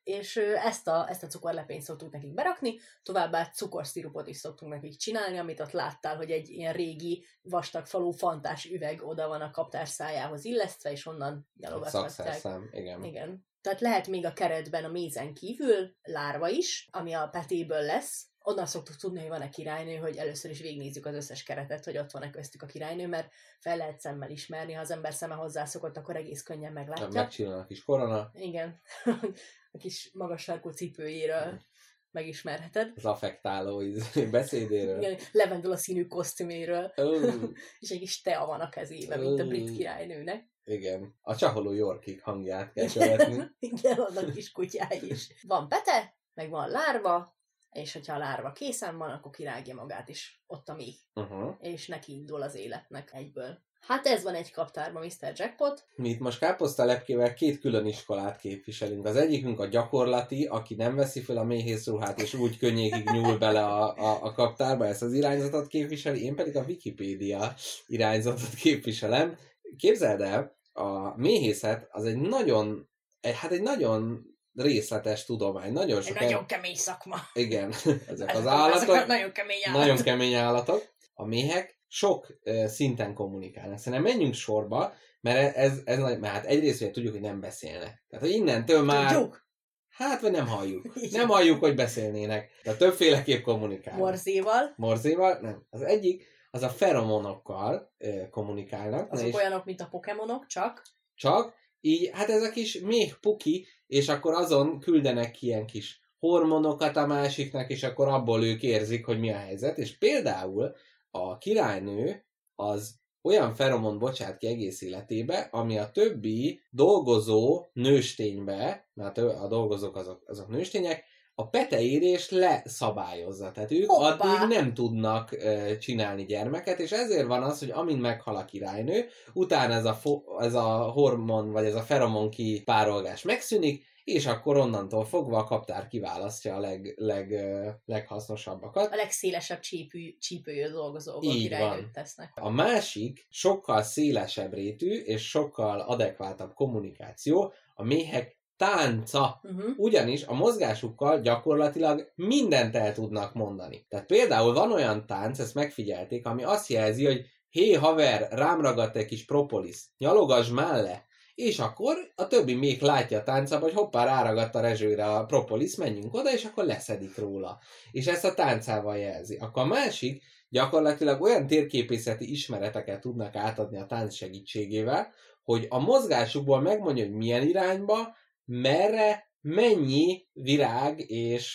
és ezt, a, ezt a cukorlepényt szoktuk nekik berakni, továbbá cukorszirupot is szoktunk nekik csinálni, amit ott láttál, hogy egy ilyen régi vastag falú fantás üveg oda van a kaptár szájához illesztve, és onnan nyalogathatják. Igen. Igen. Tehát lehet még a keretben a mézen kívül lárva is, ami a petéből lesz. Onnan szoktuk tudni, hogy van-e királynő, hogy először is végignézzük az összes keretet, hogy ott van-e köztük a királynő, mert fel lehet szemmel ismerni, ha az ember szeme hozzászokott, akkor egész könnyen meglátja. Megcsinál a kis korona, Igen. a kis magas sarkú cipőjéről megismerheted. az affektáló beszédéről. Igen, levendula színű kosztüméről, Ó, és egy kis tea van a kezében, mint a brit királynőnek. igen. A csaholó Yorkig hangját kell követni. Igen, annak kis kutyái is. Van pete, meg van lárva, és hogyha a lárva készen van, akkor kirágja magát is ott a méh, Uh-huh. és neki indul az életnek egyből. Hát ez van egy kaptárban, Mr. Jackpot. Mi itt most káposztalepkével két külön iskolát képviselünk. Az egyikünk a gyakorlati, aki nem veszi fel a méhészruhát, és úgy könnyékig nyúl bele a, a, a kaptárba, ezt az irányzatot képviseli, én pedig a Wikipédia irányzatot képviselem. Képzeld el, a méhészet az egy nagyon, egy- hát egy nagyon részletes tudomány, nagyon Egy sok... nagyon kemény szakma. Igen, ezek az Ezek állatok, nagyon kemény állatok. nagyon kemény állatok. A méhek sok szinten kommunikálnak. Szerintem menjünk sorba, mert ez, ez nagy, mert hát egyrészt ugye tudjuk, hogy nem beszélnek. Tehát, hogy innentől már, Tudjuk. hát vagy nem halljuk. Nem halljuk, hogy beszélnének. De többféleképp kommunikálnak. Morzéval. Morzéval? Nem. Az egyik, az a feromonokkal ö, kommunikálnak. Azok és olyanok, mint a pokémonok, csak csak így, hát ez a kis méh puki, és akkor azon küldenek ilyen kis hormonokat a másiknak, és akkor abból ők érzik, hogy mi a helyzet. És például a királynő az olyan feromon bocsát ki egész életébe, ami a többi dolgozó nősténybe, mert a dolgozók azok, azok nőstények, a peteérés leszabályozza. Tehát ők Hoppá! addig nem tudnak ö, csinálni gyermeket, és ezért van az, hogy amint meghal a királynő, utána ez a, fo- ez a hormon, vagy ez a feromon kipárolgás megszűnik, és akkor onnantól fogva a kaptár kiválasztja a leg, leg, leghasznosabbakat. a legszélesebb csípő, csípőjű dolgozók Így királynőt tesznek. A másik, sokkal szélesebb rétű, és sokkal adekváltabb kommunikáció, a méhek tánca. Uh-huh. Ugyanis a mozgásukkal gyakorlatilag mindent el tudnak mondani. Tehát például van olyan tánc, ezt megfigyelték, ami azt jelzi, hogy hé haver, rám ragadt egy kis propolis, nyalogass már le. És akkor a többi még látja a táncában, hogy hoppá, ráragadt a rezsőre a propolis, menjünk oda, és akkor leszedik róla. És ezt a táncával jelzi. Akkor a másik, gyakorlatilag olyan térképészeti ismereteket tudnak átadni a tánc segítségével, hogy a mozgásukból megmondja, hogy milyen irányba, merre, mennyi virág és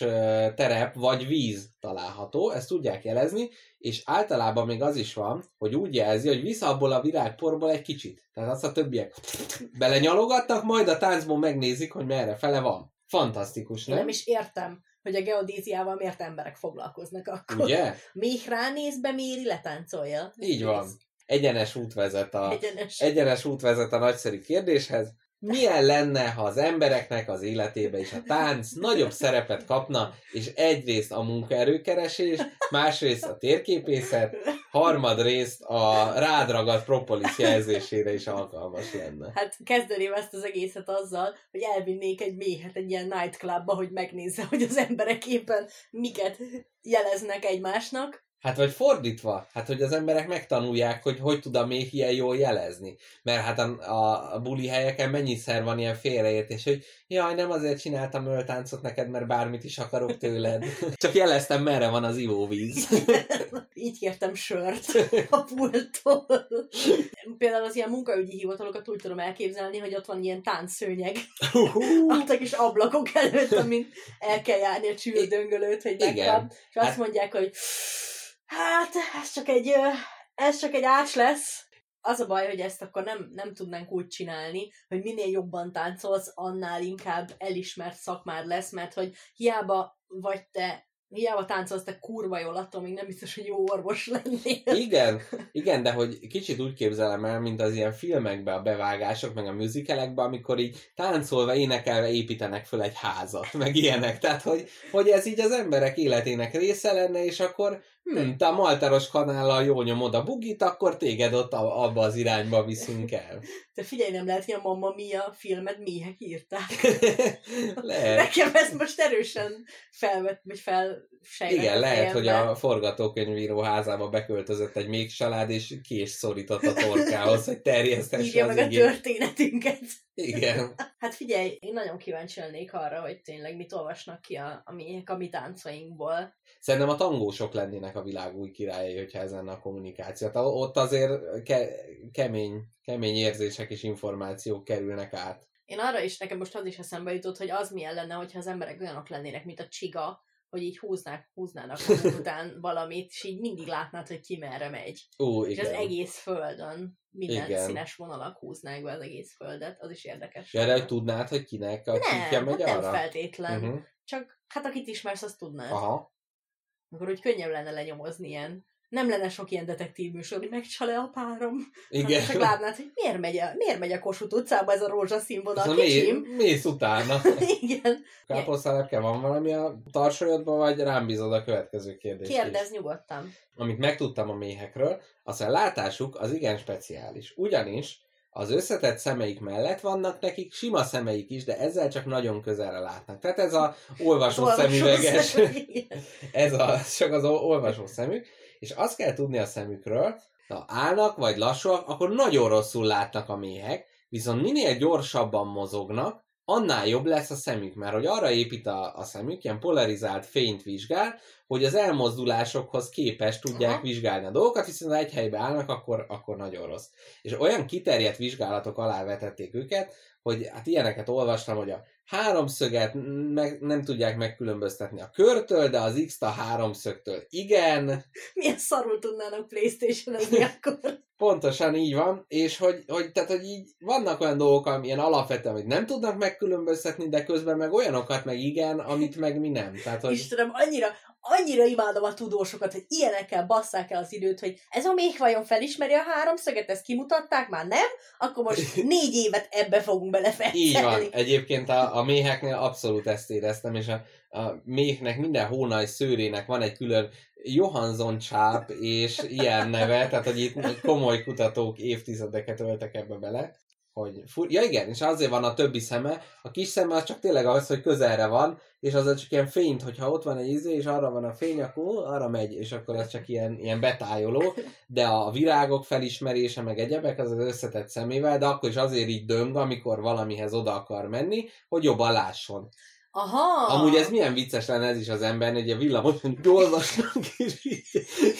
terep vagy víz található, ezt tudják jelezni, és általában még az is van, hogy úgy jelzi, hogy visz abból a virágporból egy kicsit. Tehát azt a többiek belenyalogatnak, majd a táncból megnézik, hogy merre fele van. Fantasztikus, Én nem? nem is értem, hogy a geodéziával miért emberek foglalkoznak akkor. Ugye? Még ránéz, beméri, letáncolja. Így van. Egyenes út vezet a, Egyenes. egyenes út vezet a nagyszerű kérdéshez. Milyen lenne, ha az embereknek az életébe is a tánc nagyobb szerepet kapna, és egyrészt a munkaerőkeresés, másrészt a térképészet, harmadrészt a rádragadt propolis jelzésére is alkalmas lenne. Hát kezdeném ezt az egészet azzal, hogy elvinnék egy méhet egy ilyen nightclubba, hogy megnézze, hogy az emberek éppen miket jeleznek egymásnak. Hát vagy fordítva, hát hogy az emberek megtanulják, hogy hogy tud a méh ilyen jól jelezni. Mert hát a, a, buli helyeken mennyiszer van ilyen félreértés, hogy jaj, nem azért csináltam öltáncot neked, mert bármit is akarok tőled. Csak jeleztem, merre van az ivóvíz. Így kértem sört a pulttól. Például az ilyen munkaügyi hivatalokat úgy tudom elképzelni, hogy ott van ilyen táncszőnyeg, ott a kis ablakok előtt, amin el kell járni a csűrdöngölőt, hogy megkap, és azt Hát- mondják, hogy hát, ez csak egy, ez csak egy ács lesz. Az a baj, hogy ezt akkor nem, nem tudnánk úgy csinálni, hogy minél jobban táncolsz, annál inkább elismert szakmád lesz, mert hogy hiába vagy te Hiába táncolsz te kurva jól, attól még nem biztos, hogy jó orvos lennél. Igen, igen, de hogy kicsit úgy képzelem el, mint az ilyen filmekben a bevágások, meg a musicalekben, amikor így táncolva, énekelve építenek föl egy házat, meg ilyenek. Tehát, hogy, hogy ez így az emberek életének része lenne, és akkor hm, te a malteros kanállal jól nyomod a bugit, akkor téged ott a- abba az irányba viszünk el. Te figyelj, nem lehet, hogy a Mamma Mia filmet méhek írták. Lehet. Nekem ez most erősen felvett, vagy felsejlett Igen, a lehet, hogy a forgatókönyvíró házába beköltözött egy még család, és kés szorított a torkához, hogy terjesztesse írja az meg a igét. történetünket. Igen. Hát figyelj, én nagyon kíváncsi lennék arra, hogy tényleg mit olvasnak ki a, a miénk a mi táncainkból. Szerintem a tangósok lennének a világ új királyai, hogyha ez lenne a kommunikáció. Tehát ott azért ke- kemény, kemény érzések és információk kerülnek át. Én arra is, nekem most az is eszembe jutott, hogy az milyen lenne, hogyha az emberek olyanok lennének, mint a csiga, hogy így húznák, húznának után valamit, és így mindig látnád, hogy ki merre megy. Ó, És igen. az egész földön minden Igen. színes vonalak húznák be az egész földet, az is érdekes. Ja, de hogy tudnád, hogy kinek a nem, megy hát nem arra? feltétlen. Uh-huh. Csak hát akit ismersz, azt tudnád. Aha. Akkor úgy könnyebb lenne lenyomozni ilyen. Nem lenne sok ilyen detektív műsor, hogy megcsal-e a párom. Igen. Csak látnád, hogy miért megy a, miért megy a Kossuth utcába ez a rózsaszín vonal, kicsim. mé- mész utána. Igen. Káposztalepke van valami a tarsajodban, vagy rám bízod a következő kérdést is? Kérdezz nyugodtan. Amit megtudtam a méhekről, az a látásuk az igen speciális. Ugyanis az összetett szemeik mellett vannak nekik sima szemeik is, de ezzel csak nagyon közelre látnak. Tehát ez a olvasó szemüveges, ez a, csak az olvasó szemük, és azt kell tudni a szemükről, ha állnak vagy lassúak, akkor nagyon rosszul látnak a méhek, viszont minél gyorsabban mozognak, annál jobb lesz a szemük, mert hogy arra épít a, a szemük, ilyen polarizált fényt vizsgál, hogy az elmozdulásokhoz képes tudják Aha. vizsgálni a dolgokat, viszont ha egy helybe állnak, akkor, akkor nagyon rossz. És olyan kiterjedt vizsgálatok alá vetették őket, hogy hát ilyeneket olvastam, hogy a háromszöget meg, nem tudják megkülönböztetni a körtől, de az X-t a háromszögtől igen, Milyen szarul tudnának Playstation-ezni akkor. Pontosan így van, és hogy, hogy, tehát, hogy így vannak olyan dolgok, amilyen alapvetően, hogy nem tudnak megkülönböztetni, de közben meg olyanokat meg igen, amit meg mi nem. Tehát, hogy Istenem, annyira, annyira imádom a tudósokat, hogy ilyenekkel basszák el az időt, hogy ez a méh vajon felismeri a háromszöget, ezt kimutatták, már nem? Akkor most négy évet ebbe fogunk belefektetni. így van. Egyébként a, a méheknél abszolút ezt éreztem, és a, a méhnek minden hónaj szőrének van egy külön Johansson csáp és ilyen neve, tehát hogy itt komoly kutatók évtizedeket öltek ebbe bele. Hogy fur... Ja igen, és azért van a többi szeme, a kis szeme az csak tényleg az, hogy közelre van, és az csak ilyen fényt, hogyha ott van egy izé, és arra van a fény, akkor arra megy, és akkor az csak ilyen, ilyen betájoló, de a virágok felismerése, meg egyebek, az az összetett szemével, de akkor is azért így döng, amikor valamihez oda akar menni, hogy jobban lásson. Aha! Amúgy ez milyen vicces lenne ez is az embernek, hogy a villamoson olvasnak, és így,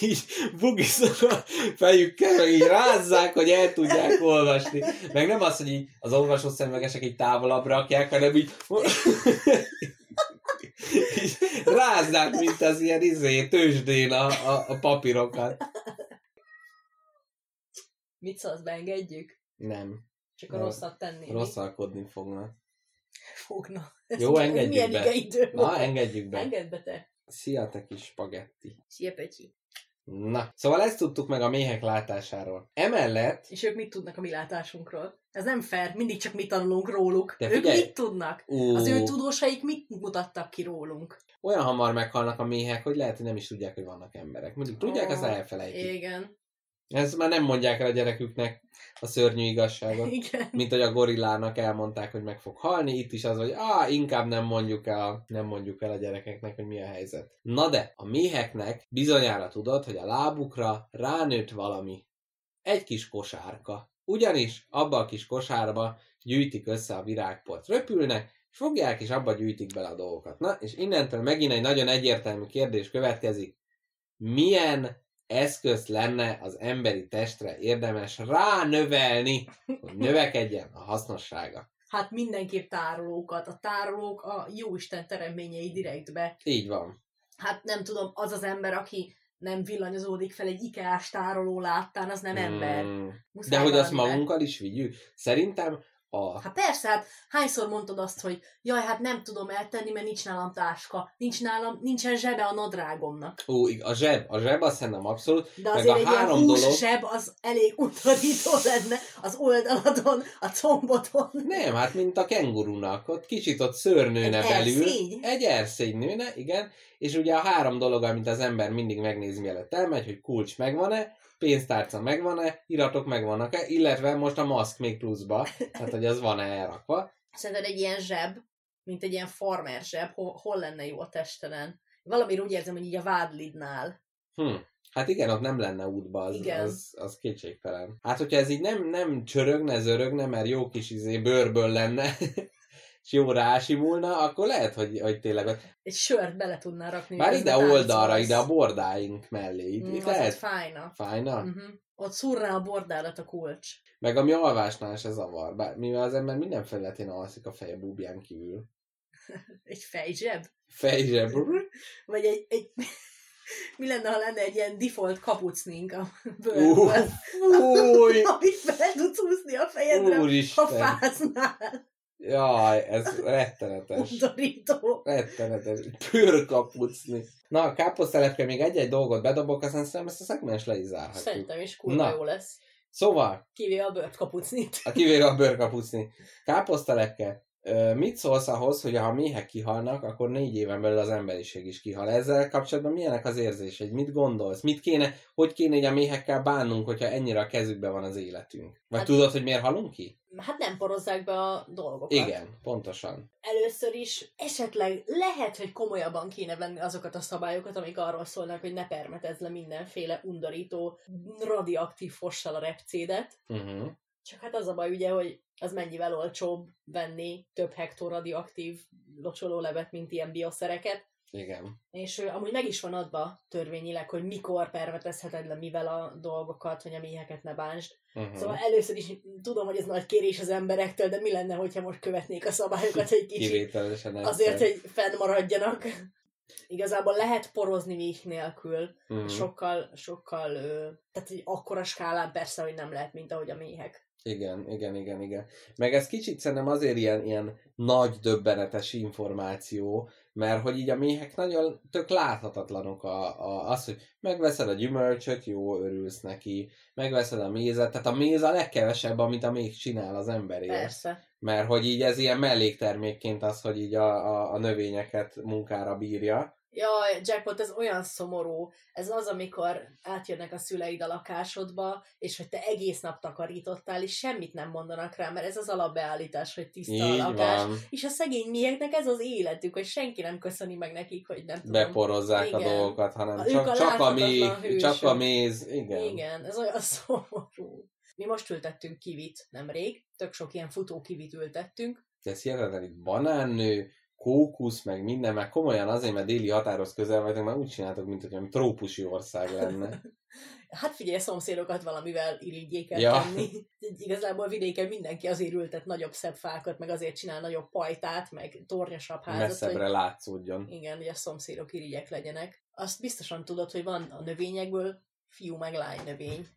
így bugisznak a fejükkel, így rázzák, hogy el tudják olvasni. Meg nem az, hogy így az olvasó szemüvegesek így távolabb rakják, hanem így, így rázzák, mint az ilyen izé, tőzsdén a, a, a papírokat. Mit szólsz, beengedjük? Nem, Csak a rosszat tenni. rosszalkodni fognak. Fogna. Jó, Ez engedjük be. igeidő Na, volt? engedjük be. Engedd be te. Szia, te kis spagetti. Szia, Pöcsi. Na, szóval ezt tudtuk meg a méhek látásáról. Emellett És ők mit tudnak a mi látásunkról? Ez nem fair, mindig csak mi tanulunk róluk. De ők mit tudnak? Ú, Az ő tudósaik mit mutattak ki rólunk? olyan hamar meghalnak a méhek, hogy lehet, hogy nem is tudják, hogy vannak emberek. Mindig tudják, Ó, azt elfelejtik. Igen. Ezt már nem mondják el a gyereküknek a szörnyű igazságot. Igen. Mint hogy a gorillának elmondták, hogy meg fog halni, itt is az, hogy á, inkább nem mondjuk el, nem mondjuk el a gyerekeknek, hogy mi a helyzet. Na de, a méheknek bizonyára tudod, hogy a lábukra ránőtt valami. Egy kis kosárka. Ugyanis abba a kis kosárba gyűjtik össze a virágport. Röpülnek, és fogják, és abba gyűjtik bele a dolgokat. Na, és innentől megint egy nagyon egyértelmű kérdés következik. Milyen eszköz lenne az emberi testre érdemes ránövelni, hogy növekedjen a hasznossága? Hát mindenképp tárolókat. A tárolók a jóisten teremtményei direktbe. Így van. Hát nem tudom, az az ember, aki nem villanyozódik fel egy IKEA-s tároló láttán, az nem ember. Mm. Muszáj De hogy azt valamivel. magunkkal is vigyük? Szerintem a... Hát persze, hát hányszor mondtad azt, hogy jaj, hát nem tudom eltenni, mert nincs nálam táska, nincs nálam, nincsen zsebe a nadrágomnak. Ó, a zseb, a zseb azt szerintem abszolút, De Meg azért a egy ilyen három hús dolog- zseb az elég utadító lenne az oldaladon, a combodon. Nem, hát mint a kengurunak, ott kicsit ott szőrnőne Egy belül. erszény? Egy erszény nőne, igen. És ugye a három dolog, amit az ember mindig megnéz, mielőtt elmegy, hogy kulcs megvan-e, pénztárca megvan-e, iratok megvannak-e, illetve most a maszk még pluszba, hát hogy az van-e elrakva. Szerinted egy ilyen zseb, mint egy ilyen farmer zseb, hol, hol lenne jó a testelen? Valamiért úgy érzem, hogy így a vádlidnál. Hm. Hát igen, ott nem lenne útba, az, Igen. az, az kétségtelen. Hát, hogyha ez így nem, nem csörögne, zörögne, mert jó kis izé bőrből lenne, jó rásimulna, akkor lehet, hogy, hogy tényleg. Egy sört bele tudná rakni. Bár ide oldalra, táncolsz. ide a bordáink mellé. Itt, Mm, itt az lehet fájna. fájna. Uh-huh. Ott szurrá a bordálat a kulcs. Meg ami alvásnál se zavar, bár, mivel az ember minden felületén alszik a feje búbján kívül. Egy fejzseb? Fejzseb. Vagy egy, egy... Mi lenne, ha lenne egy ilyen default kapucnink a bőrből, Fúj! amit fel tudsz húzni a fejedre, ha Úristen! fáznál. Jaj, ez rettenetes. Undorító. Rettenetes. Pőrkapucni. Na, a káposztelepke még egy-egy dolgot bedobok, aztán szerintem ezt a szegmens le is zárhatjuk. Szerintem is kurva Na. jó lesz. Szóval, Kivéve a bőrt kapucnit. a kivéve a bőrkapucni. Káposztelepke, mit szólsz ahhoz, hogy ha méhek kihalnak, akkor négy éven belül az emberiség is kihal. Ezzel kapcsolatban milyenek az érzéseid? Mit gondolsz? Mit kéne, hogy kéne így a méhekkel bánnunk, hogyha ennyire a kezükben van az életünk? Vagy Hát- tudod, hogy miért halunk ki? Hát nem porozzák be a dolgokat. Igen, pontosan. Először is esetleg lehet, hogy komolyabban kéne venni azokat a szabályokat, amik arról szólnak, hogy ne permetezz le mindenféle undorító, radioaktív fossal a repcédet. Uh-huh. Csak hát az a baj ugye, hogy az mennyivel olcsóbb venni több hektó radioaktív locsolólevet, mint ilyen bioszereket. Igen. És ő, amúgy meg is van adva törvényileg, hogy mikor permetezheted le mivel a dolgokat, hogy a méheket ne bánsd. Uh-huh. Szóval először is tudom, hogy ez nagy kérés az emberektől, de mi lenne, hogyha most követnék a szabályokat egy kicsit? Azért, hogy fennmaradjanak. Igazából lehet porozni méh nélkül. Mhm. Sokkal, sokkal, tehát egy akkora skálán persze, hogy nem lehet, mint ahogy a méhek. Igen, igen, igen, igen. Meg ez kicsit szerintem azért ilyen, ilyen nagy döbbenetes információ, mert hogy így a méhek nagyon tök láthatatlanok a, a, az, hogy megveszed a gyümölcsöt, jó, örülsz neki, megveszed a mézet, tehát a méz a legkevesebb, amit a még csinál az emberért. Persze. Mert hogy így ez ilyen melléktermékként az, hogy így a, a, a növényeket munkára bírja. Jaj, Jackpot, ez olyan szomorú. Ez az, amikor átjönnek a szüleid a lakásodba, és hogy te egész nap takarítottál, és semmit nem mondanak rá, mert ez az alapbeállítás, hogy tiszta a Így lakás. van. És a szegény mieknek ez az életük, hogy senki nem köszöni meg nekik, hogy nem tudom. Beporozzák a Igen. dolgokat, hanem Ők csak, a csak a méh, csak a méz, igen. Igen, ez olyan szomorú. Mi most ültettünk kivit nemrég, tök sok ilyen futó kivit ültettünk. De ez itt banánnő, kókusz, meg minden, meg komolyan azért, mert déli határhoz közel vagytok, már úgy csináltok, mint hogy olyan trópusi ország lenne. Hát figyelj, szomszédokat valamivel irigyék el ja. tenni. Igazából vidéken mindenki azért ültet nagyobb szebb fákat, meg azért csinál nagyobb pajtát, meg tornyosabb házat, Messzebbre hogy látszódjon. igen, hogy a szomszédok irigyek legyenek. Azt biztosan tudod, hogy van a növényekből fiú meg lány növény.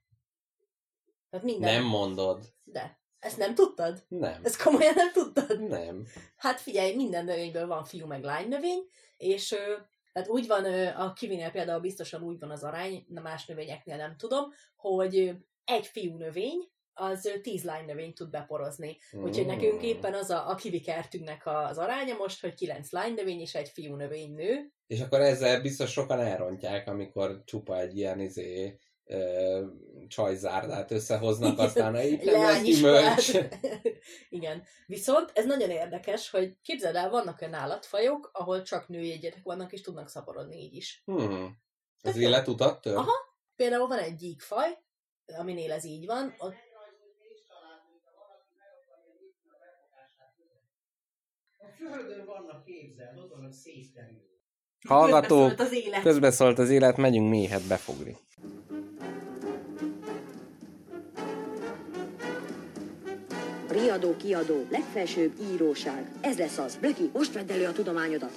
Tehát minden. Nem mondod. De. Ezt nem tudtad? Nem. Ezt komolyan nem tudtad? Nem. Hát figyelj, minden növényből van fiú meg lány növény, és ö, tehát úgy van, a kivinél például biztosan úgy van az arány, na más növényeknél nem tudom, hogy egy fiú növény, az tíz lány növényt tud beporozni. Úgyhogy Mm. nekünk éppen az a, a kivi kertünknek a- az aránya most, hogy kilenc lány növény és egy fiú növény nő. És akkor ezzel biztos sokan elrontják, amikor csupa egy ilyen izé, ö, csajzárdát összehoznak, aztán nem lesz Leányiskolát. gyümölcs. Igen. Viszont ez nagyon érdekes, hogy képzeld el, vannak olyan állatfajok, ahol csak nőjegyetek vannak, és tudnak szaporodni így is. Hmm. Ez jó. életutat tör? Aha. Például van egy gyíkfaj, aminél ez így van, ott A földön vannak képzel, ott vannak szétterülő. Hallgatók, közbeszólt az élet. közbeszólt az élet, megyünk méhet befogni. Riadó, kiadó, legfelsőbb íróság. Ez lesz az. Blöki, most vedd elő a tudományodat.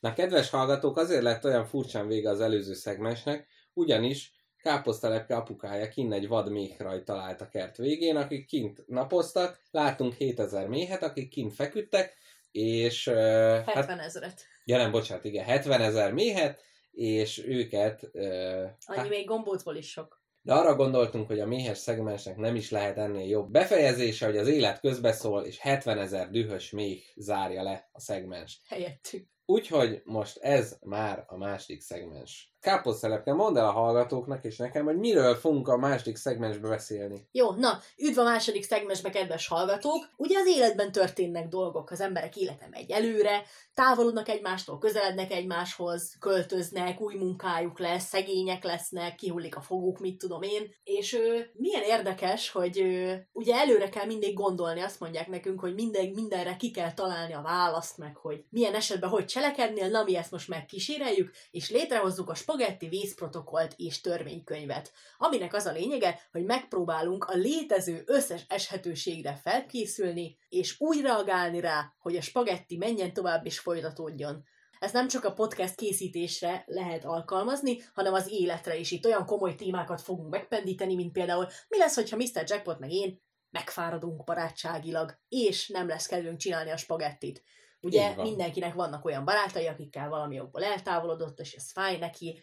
Na, kedves hallgatók, azért lett olyan furcsán vége az előző szegmensnek, ugyanis káposztelepke apukája kinn egy vad méhrajt talált a kert végén, akik kint napoztak, látunk 7000 méhet, akik kint feküdtek, és... Uh, 70 ezeret. Ja nem, bocsánat, igen, 70 ezer méhet, és őket... Uh, Annyi még gombócból is sok. De arra gondoltunk, hogy a méhes szegmensnek nem is lehet ennél jobb befejezése, hogy az élet közbeszól, és 70 ezer dühös méh zárja le a szegmens. Helyettük. Úgyhogy most ez már a második szegmens. Káposztelepke, mondd el a hallgatóknak és nekem, hogy miről fogunk a második szegmensbe beszélni. Jó, na, üdv a második szegmensbe, kedves hallgatók! Ugye az életben történnek dolgok, az emberek élete megy előre, távolodnak egymástól, közelednek egymáshoz, költöznek, új munkájuk lesz, szegények lesznek, kihullik a foguk, mit tudom én. És ö, milyen érdekes, hogy ö, ugye előre kell mindig gondolni, azt mondják nekünk, hogy minden, mindenre ki kell találni a választ, meg hogy milyen esetben hogy cselekednél, na mi ezt most megkíséreljük, és létrehozzuk a spagetti vízprotokollt és törvénykönyvet, aminek az a lényege, hogy megpróbálunk a létező összes eshetőségre felkészülni, és úgy reagálni rá, hogy a spagetti menjen tovább és folytatódjon. Ez nem csak a podcast készítésre lehet alkalmazni, hanem az életre is. Itt olyan komoly témákat fogunk megpendíteni, mint például mi lesz, hogyha Mr. Jackpot meg én megfáradunk barátságilag, és nem lesz kedvünk csinálni a spagettit. Ugye van. mindenkinek vannak olyan barátai, akikkel valami okból eltávolodott, és ez fáj neki.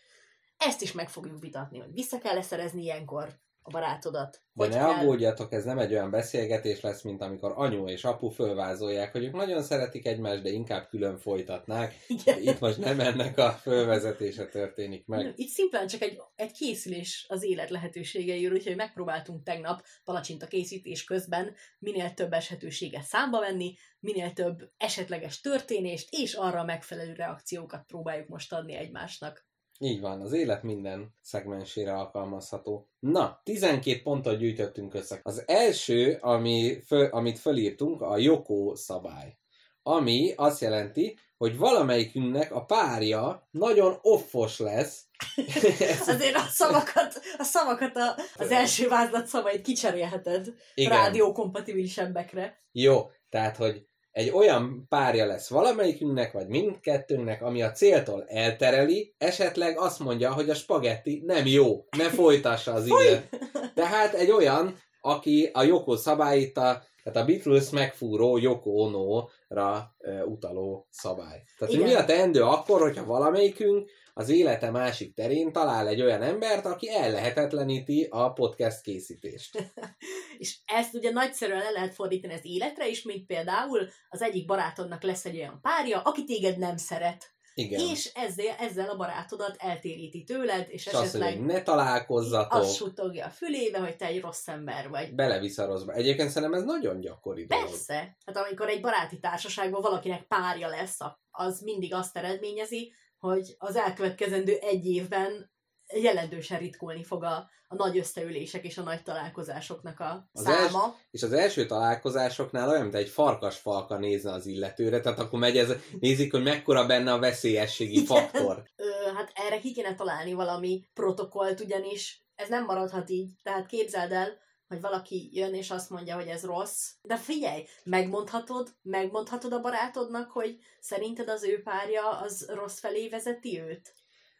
Ezt is meg fogjuk vitatni, hogy vissza kell szerezni ilyenkor a barátodat. De ne kell- aggódjatok, ez nem egy olyan beszélgetés lesz, mint amikor anyu és apu fölvázolják, hogy ők nagyon szeretik egymást, de inkább külön folytatnák. Igen. Itt most nem ennek a fölvezetése történik meg. Itt szimplán csak egy, egy készülés az élet lehetőségeiről, úgyhogy megpróbáltunk tegnap palacsinta készítés közben minél több eshetőséget számba venni, minél több esetleges történést, és arra megfelelő reakciókat próbáljuk most adni egymásnak. Így van, az élet minden szegmensére alkalmazható. Na, 12 pontot gyűjtöttünk össze. Az első, ami föl, amit fölírtunk, a Joko szabály. Ami azt jelenti, hogy valamelyikünknek a párja nagyon offos lesz. Azért a szavakat, a szavakat a, az első vázlat szavait kicserélheted rádiókompatibilisebbekre. Jó, tehát, hogy egy olyan párja lesz valamelyikünknek, vagy mindkettőnknek, ami a céltól eltereli, esetleg azt mondja, hogy a spagetti nem jó, ne folytassa az illet. Tehát egy olyan, aki a Joko szabályt, a, tehát a Beatles megfúró Yoko Ono-ra e, utaló szabály. Tehát, Igen. mi a teendő akkor, hogyha valamelyikünk az élete másik terén talál egy olyan embert, aki ellehetetleníti a podcast készítést. És ezt ugye nagyszerűen le lehet fordítani az életre is, mint például az egyik barátodnak lesz egy olyan párja, aki téged nem szeret. Igen. És ezzel, ezzel a barátodat eltéríti tőled, és És azt esetleg hogy ne találkozzatok, azt suttogja a fülébe, hogy te egy rossz ember vagy. belevisz a rosszba. Egyébként szerintem ez nagyon gyakori dolog. Persze. Hát amikor egy baráti társaságban valakinek párja lesz, az mindig azt eredményezi, hogy az elkövetkezendő egy évben jelentősen ritkulni fog a, a nagy összeülések és a nagy találkozásoknak a Az száma. És az első találkozásoknál olyan, mint egy farkas falka nézne az illetőre, tehát akkor megy ez, nézik, hogy mekkora benne a veszélyességi faktor. Ö, hát erre ki kéne találni valami protokollt, ugyanis ez nem maradhat így. Tehát képzeld el, hogy valaki jön és azt mondja, hogy ez rossz. De figyelj, megmondhatod, megmondhatod a barátodnak, hogy szerinted az ő párja az rossz felé vezeti őt?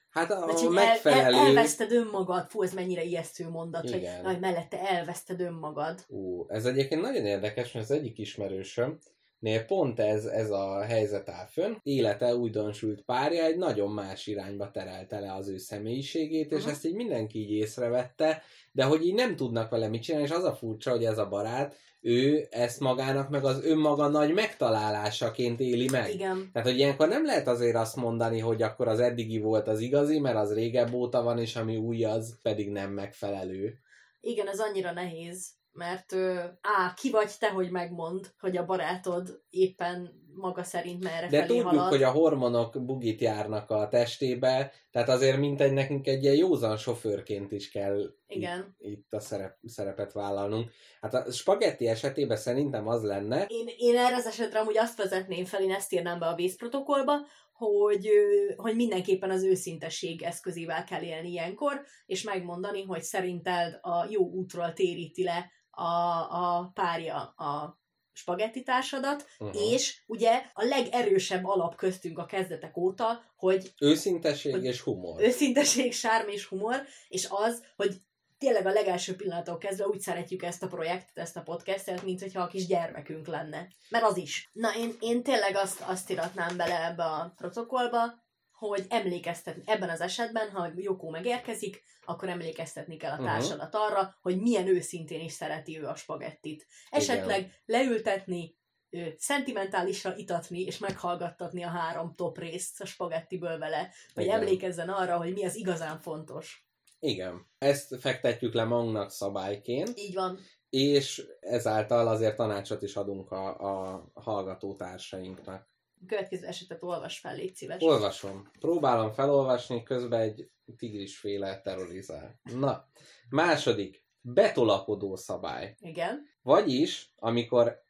Hát a, Vagy megfelelő... el, elveszted önmagad. Fú, ez mennyire ijesztő mondat, Igen. hogy mellette elveszted önmagad. Ú, ez egyébként nagyon érdekes, mert az egyik ismerősöm, Nél pont ez, ez a helyzet áll fönn. Élete újdonsült párja egy nagyon más irányba terelte le az ő személyiségét, és Aha. ezt így mindenki így észrevette, de hogy így nem tudnak vele mit csinálni, és az a furcsa, hogy ez a barát, ő ezt magának meg az önmaga nagy megtalálásaként éli meg. Igen. Tehát, hogy ilyenkor nem lehet azért azt mondani, hogy akkor az eddigi volt az igazi, mert az régebb óta van, és ami új, az pedig nem megfelelő. Igen, ez annyira nehéz, mert ö, á, ki vagy te, hogy megmond, hogy a barátod éppen maga szerint merre De tudjuk, halad. hogy a hormonok bugit járnak a testébe, tehát azért mint egy nekünk egy ilyen józan sofőrként is kell Igen. itt, itt a szerep, szerepet vállalnunk. Hát a spagetti esetében szerintem az lenne, Én, én erre az esetre amúgy azt vezetném fel, én ezt írnám be a vészprotokollba, hogy, hogy mindenképpen az őszintesség eszközével kell élni ilyenkor, és megmondani, hogy szerinted a jó útról téríti le a, a párja a spagetti társadat, Uh-huh. és ugye a legerősebb alap köztünk a kezdetek óta, hogy Őszinteség Hogy- és humor. őszinteség, sárm és humor, és az, hogy tényleg a legelső pillanattól kezdve úgy szeretjük ezt a projektet, ezt a podcastet, mint hogyha a kis gyermekünk lenne. Mert az is. Na, én, én tényleg azt, azt iratnám bele ebbe a protokollba, hogy emlékeztetni, ebben az esetben, ha Jokó megérkezik, akkor emlékeztetni kell a Mhm. társadat arra, hogy milyen őszintén is szereti ő a spagettit. Esetleg leültetni, ő, szentimentálisra itatni, és meghallgattatni a három top részt a spagettiből vele, hogy Igen. emlékezzen arra, hogy mi az igazán fontos. Igen. Ezt fektetjük le magunknak szabályként, Így van. és ezáltal azért tanácsot is adunk a, a hallgatótársainknak. A következő esetet olvas fel, légy szíves. Olvasom. Próbálom felolvasni, közben egy tigrisféle terrorizál. Na, második. Betolakodó szabály. Igen. Vagyis, amikor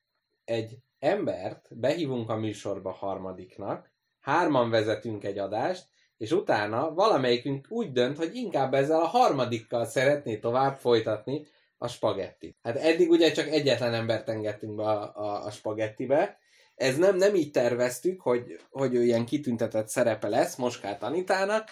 egy embert behívunk a műsorba harmadiknak, hárman vezetünk egy adást, és utána valamelyikünk úgy dönt, hogy inkább ezzel a harmadikkal szeretné tovább folytatni a spagettit. Hát eddig ugye csak egyetlen embert engedtünk be a, a, a spagettibe, ez nem, nem így terveztük, hogy, hogy ő ilyen kitüntetett szerepe lesz Moskát Anitának,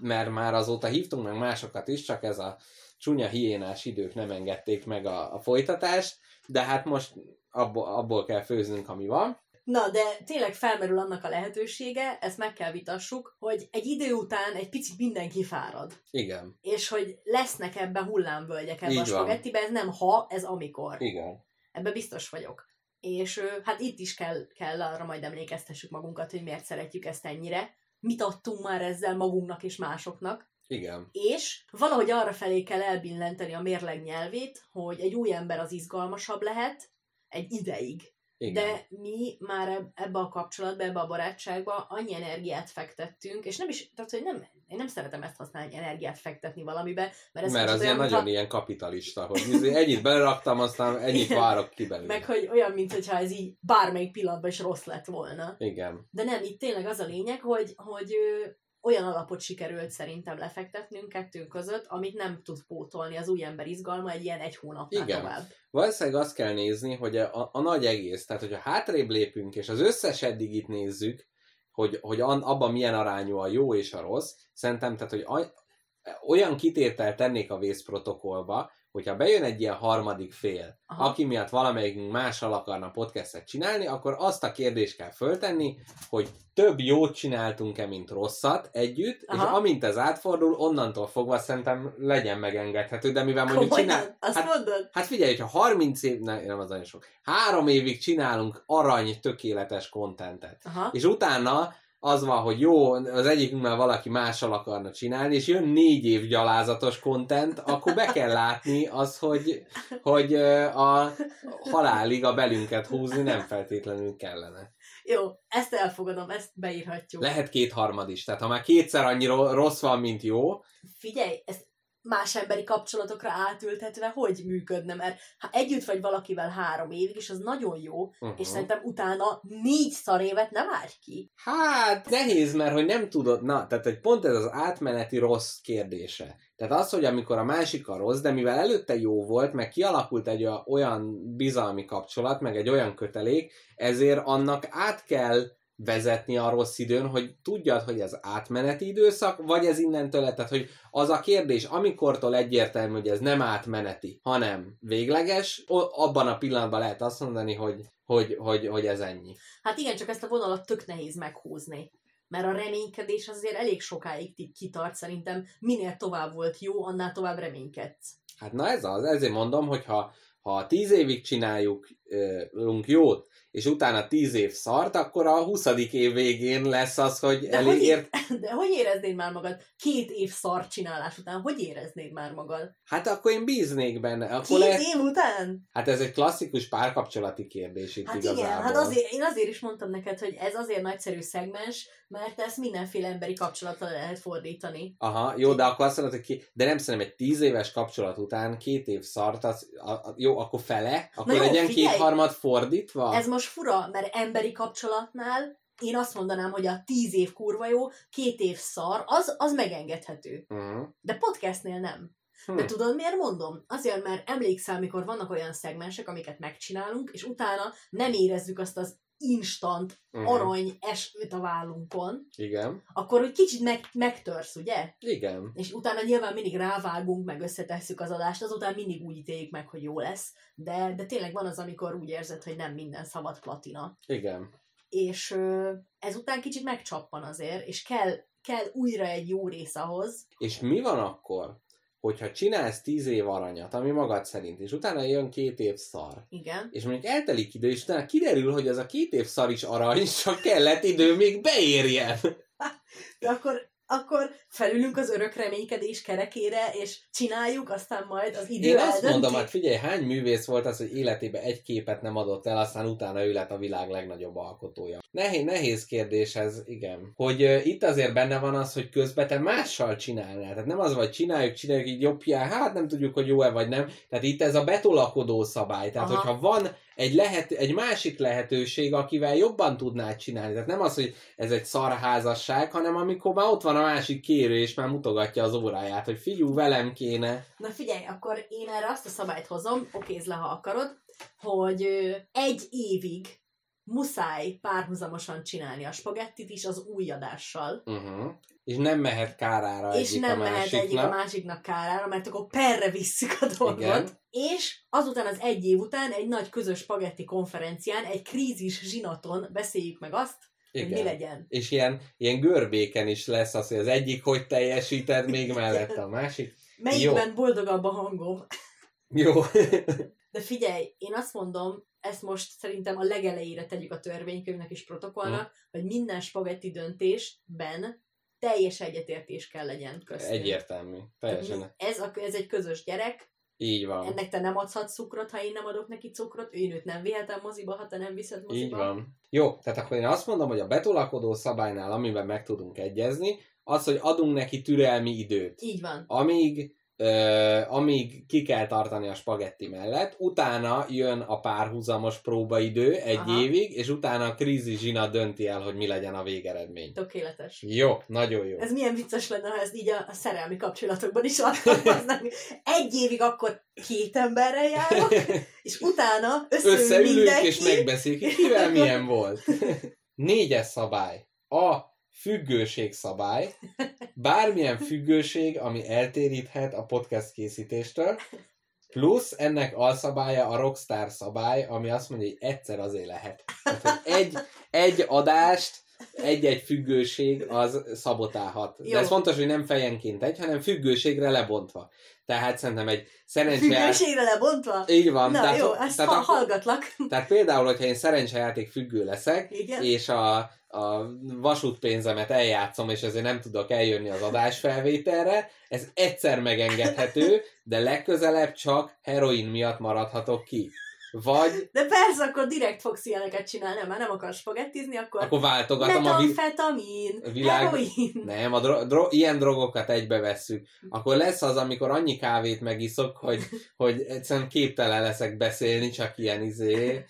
mert már azóta hívtunk meg másokat is, csak ez a csúnya hiénás idők nem engedték meg a, a folytatást, de hát most abból, abból kell főznünk, ami van. Na, de tényleg felmerül annak a lehetősége, ezt meg kell vitassuk, hogy egy idő után egy picit mindenki fárad. Igen, És hogy lesznek ebben hullámvölgyek ebben a Így van. spagettibe, ez nem ha, ez amikor. igen. Ebbe biztos vagyok. És hát itt is kell, kell arra majd emlékeztessük magunkat, hogy miért szeretjük ezt ennyire. Mit adtunk már ezzel magunknak és másoknak. Igen. És valahogy arra felé kell elbillenteni a mérleg nyelvét, hogy egy új ember az izgalmasabb lehet egy ideig. Igen. De mi már eb- ebbe a kapcsolatba, ebbe a barátságba annyi energiát fektettünk, és nem is, tehát hogy nem, én nem szeretem ezt használni, energiát fektetni valamibe, mert ez Mert az ilyen nagyon mintha- ilyen kapitalista, hogy ennyit beleraktam, aztán ennyit várok ki belőle. meg hogy olyan, mintha ez így bármelyik pillanatban is rossz lett volna. Igen. De nem, itt tényleg az a lényeg, hogy, hogy olyan alapot sikerült szerintem lefektetnünk kettőnk között, amit nem tud pótolni az új ember izgalma egy ilyen egy hónapnál Igen. tovább. Valószínűleg azt kell nézni, hogy a, a nagy egész, tehát hogyha hátrébb lépünk, és az összes eddigit nézzük, hogy, hogy an, abban milyen arányú a jó és a rossz, szerintem, tehát, hogy olyan kitételt tennék a vészprotokollba, hogyha bejön egy ilyen harmadik fél, Aha. Aki miatt valamelyikünk mással akarna podcastet csinálni, akkor azt a kérdést kell föltenni, hogy több jót csináltunk-e, mint rosszat együtt, Aha. és amint ez átfordul, onnantól fogva szerintem legyen megengedhető, de mivel mondjuk Komolyan? csinál... Azt hát, mondod? Hát figyelj, hogyha 30 év, ne, nem az nagyon sok, három évig csinálunk arany tökéletes kontentet, Aha. és utána az van, hogy jó, az egyikünk már valaki mással akarna csinálni, és jön négy év gyalázatos kontent, akkor be kell látni az, hogy, hogy a halálig a belünket húzni nem feltétlenül kellene. Jó, ezt elfogadom, ezt beírhatjuk. Lehet kétharmad is, tehát ha már kétszer annyi ro- rossz van, mint jó, Figyelj, ez más emberi kapcsolatokra átültetve hogy működne, mert ha együtt vagy valakivel három évig, és az nagyon jó, uh-huh. és szerintem utána négy szar évet nem várj ki. Hát nehéz, mert hogy nem tudod, na, tehát hogy pont ez az átmeneti rossz kérdése. Tehát az, hogy amikor a másik a rossz, de mivel előtte jó volt, meg kialakult egy olyan- olyan bizalmi kapcsolat, meg egy olyan kötelék, ezért annak át kell vezetni a rossz időn, hogy tudjad, hogy ez átmeneti időszak, vagy ez innentől, tehát hogy az a kérdés, amikortól egyértelmű, hogy ez nem átmeneti, hanem végleges, abban a pillanatban lehet azt mondani, hogy, hogy, hogy, hogy ez ennyi. Hát igen, csak ezt a vonalat tök nehéz meghúzni. Mert a reménykedés azért elég sokáig kitart, szerintem minél tovább volt jó, annál tovább reménykedsz. Hát na ez az, ezért mondom, hogy ha, ha tíz évig csináljuk jót, és utána tíz év szart, akkor a 20. év végén lesz az, hogy De elég ért... de hogy éreznéd már magad két év szar csinálás után? Hogy éreznéd már magad? Hát akkor én bíznék benne. Akkor Két lehet... év után? Hát ez egy klasszikus párkapcsolati kérdés itt Hát igazából. igen, hát azért, én azért is mondtam neked, hogy ez azért nagyszerű szegmens, mert ezt mindenféle emberi kapcsolatra lehet fordítani. Aha, jó, de akkor azt mondod, hogy ki... de nem szerintem egy tíz éves kapcsolat után két év szart, az, a, a, jó, akkor fele, akkor jó, legyen figyelj! Kétharmad fordítva? Ez most fura, mert emberi kapcsolatnál én azt mondanám, hogy a tíz év kurva jó, két év szar, az, az megengedhető. Uh-huh. De podcastnél nem. Hm. De tudod, miért mondom? Azért, mert emlékszel, mikor vannak olyan szegmensek, amiket megcsinálunk, és utána nem érezzük azt az instant Mhm. arany esőt a vállunkon, Igen. akkor úgy kicsit meg, megtörsz, ugye? Igen. És utána nyilván mindig rávágunk, meg összetesszük az adást, azután mindig úgy ítéljük meg, hogy jó lesz, de, de tényleg van az, amikor úgy érzed, hogy nem minden szabad platina. Igen. És ö, ezután kicsit megcsappan azért, és kell, kell újra egy jó rész ahhoz. És mi van akkor, hogyha csinálsz tíz év aranyat, ami magad szerint, és utána jön két év szar, Igen. és mondjuk eltelik idő, és utána kiderül, hogy az a két év szar is arany, csak kellett idő, még beérjen. De akkor, akkor felülünk az örök reménykedés kerekére, és csináljuk, aztán majd az idő Én azt mondom, hát figyelj, hány művész volt az, hogy életében egy képet nem adott el, aztán utána ő lett a világ legnagyobb alkotója. Nehéz, nehéz kérdés ez, igen. Hogy uh, itt azért benne van az, hogy közben te mással csinálnál. Tehát nem az, vagy csináljuk, csináljuk így jobb hiány, hát nem tudjuk, hogy jó-e vagy nem. Tehát itt ez a betolakodó szabály. Tehát, Aha. hogyha van egy, lehet, egy másik lehetőség, akivel jobban tudnád csinálni. Tehát nem az, hogy ez egy szarházasság, hanem amikor már ott van a másik kérő, és már mutogatja az óráját, hogy figyú, velem kéne. Na figyelj, akkor én erre azt a szabályt hozom, okézd le, ha akarod, hogy egy évig muszáj párhuzamosan csinálni a spagettit is az új adással. Uh-huh. És nem mehet kárára és egyik nem a mehet másiknak. egyik a másiknak kárára, mert akkor perre visszük a dolgot. Igen. És azután az egy év után egy nagy közös spagetti konferencián, egy krízis zsinaton beszéljük meg azt, hogy mi legyen. És ilyen, ilyen görbéken is lesz az, hogy az egyik hogy teljesíted, még mellette a másik. Melyikben boldogabb a hangom. Jó. De figyelj, én azt mondom, ezt most szerintem a legelejére tegyük a törvénykönyvnek és protokollnak, Hm. hogy minden spagetti döntésben teljes egyetértés kell legyen köztünk. Egyértelmű. Teljesen. Ez, a, ez egy közös gyerek, Így van. ennek te nem adhatsz cukrot, ha én nem adok neki cukrot, én őt nem vihetem moziba, ha te nem viszed moziba. Így van. Jó, tehát akkor én azt mondom, hogy a betolakodó szabálynál, amiben meg tudunk egyezni, az, hogy adunk neki türelmi időt. Így van. amíg, amíg ki kell tartani a spagetti mellett, utána jön a párhuzamos próbaidő egy Aha. évig, és utána a krízis zsina dönti el, hogy mi legyen a végeredmény. Tökéletes. Jó, nagyon jó. Ez milyen vicces lenne, ha ezt így a, a szerelmi kapcsolatokban is alkalmaznánk. Egy évig akkor két emberrel járok, és utána összeül Összeülünk mindenki. és megbeszéljük, kivel milyen volt. Négyes szabály. A függőség szabály. Bármilyen függőség, ami eltéríthet a podcast készítéstől. Plusz ennek alszabálya a rockstar szabály, ami azt mondja, hogy egyszer azért lehet. Tehát, egy, egy adást, egy-egy függőség az szabotálhat. De Jó. ez fontos, hogy nem fejenként egy, hanem függőségre lebontva. Tehát szerintem egy szerencseját... Függőségre lebontva? Így van. Na tehát, jó, ezt tehát, ha, akkor- hallgatlak. tehát például, hogyha én szerencsejáték függő leszek, Igen. és a, a vasútpénzemet eljátszom, és ezért nem tudok eljönni az adásfelvételre, ez egyszer megengedhető, de legközelebb csak heroin miatt maradhatok ki. Vagy De persze, akkor direkt fogsz ilyeneket csinálni, már nem akarsz spagettizni, akkor, akkor váltogatom a metamfetamin, világ- heroin. Nem, a dro- dro- ilyen drogokat egybe vesszük. Akkor lesz az, amikor annyi kávét megiszok, hogy, hogy egyszerűen képtelen leszek beszélni, csak ilyen izé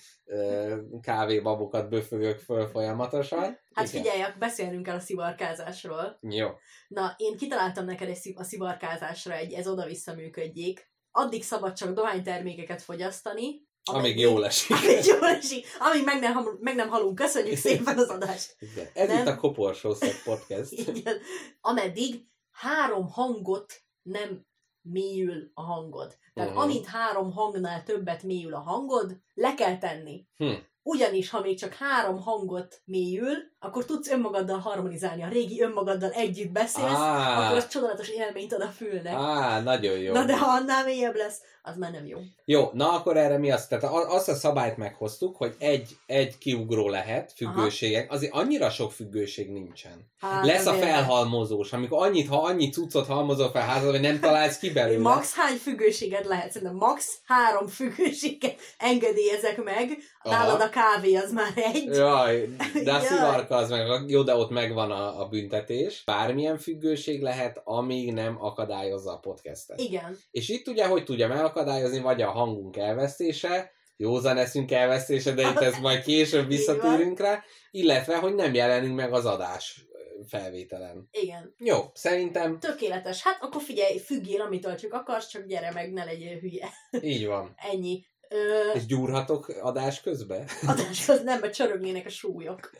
kávébabokat böfögök föl folyamatosan. Hát Igen. figyelj, beszélnünk kell a szivarkázásról. Jó. Na, én kitaláltam neked egy a szivarkázásra egy, ez oda-vissza működjék. Addig szabad csak dohánytermékeket fogyasztani, Amíg jól esik. Amíg jól esik. Amíg meg nem, meg nem halunk. Köszönjük szépen az adást. Igen. Ez Nem. itt a Koporsószeg Podcast. Igen. Ameddig három hangot nem mélyül a hangod. Tehát uh-huh. amint három hangnál többet mélyül a hangod, le kell tenni. Hm. Ugyanis, ha még csak három hangot mélyül, akkor tudsz önmagaddal harmonizálni. A régi önmagaddal együtt beszélsz, Á. akkor az csodálatos élményt ad a fülnek. Á, nagyon jó. Na de ha annál mélyebb lesz, az már nem jó. Jó, na akkor erre mi az? Tehát azt a szabályt meghoztuk, hogy egy, egy kiugró lehet függőségek. Azért annyira sok függőség nincsen. Hát, Lesz a felhalmozós, amikor annyit, ha annyi cuccot halmozol fel házad, hogy nem találsz ki belőle. Max hány függőséged lehet? Szerintem max három függőséget engedélyezek meg. Aha. Nálad a kávé az már egy. Jaj, de a szivarka az meg, jó, de ott megvan a, a büntetés. Bármilyen függőség lehet, amíg nem akadályozza a podcastet. Igen. És itt ugye, hogy tudjam elakadályozni, vagy a hangunk elvesztése, józan eszünk elvesztése, de itt ez majd később visszatérünk rá, illetve, hogy nem jelenünk meg az adás felvételen. Igen. Jó, szerintem Tökéletes. Hát akkor figyelj, függjél, amitől csak akarsz, csak gyere meg, ne legyél hülye. így van. Ennyi. Ö, És gyúrhatok adás közben? adás az nem, mert csörögnének a súlyok.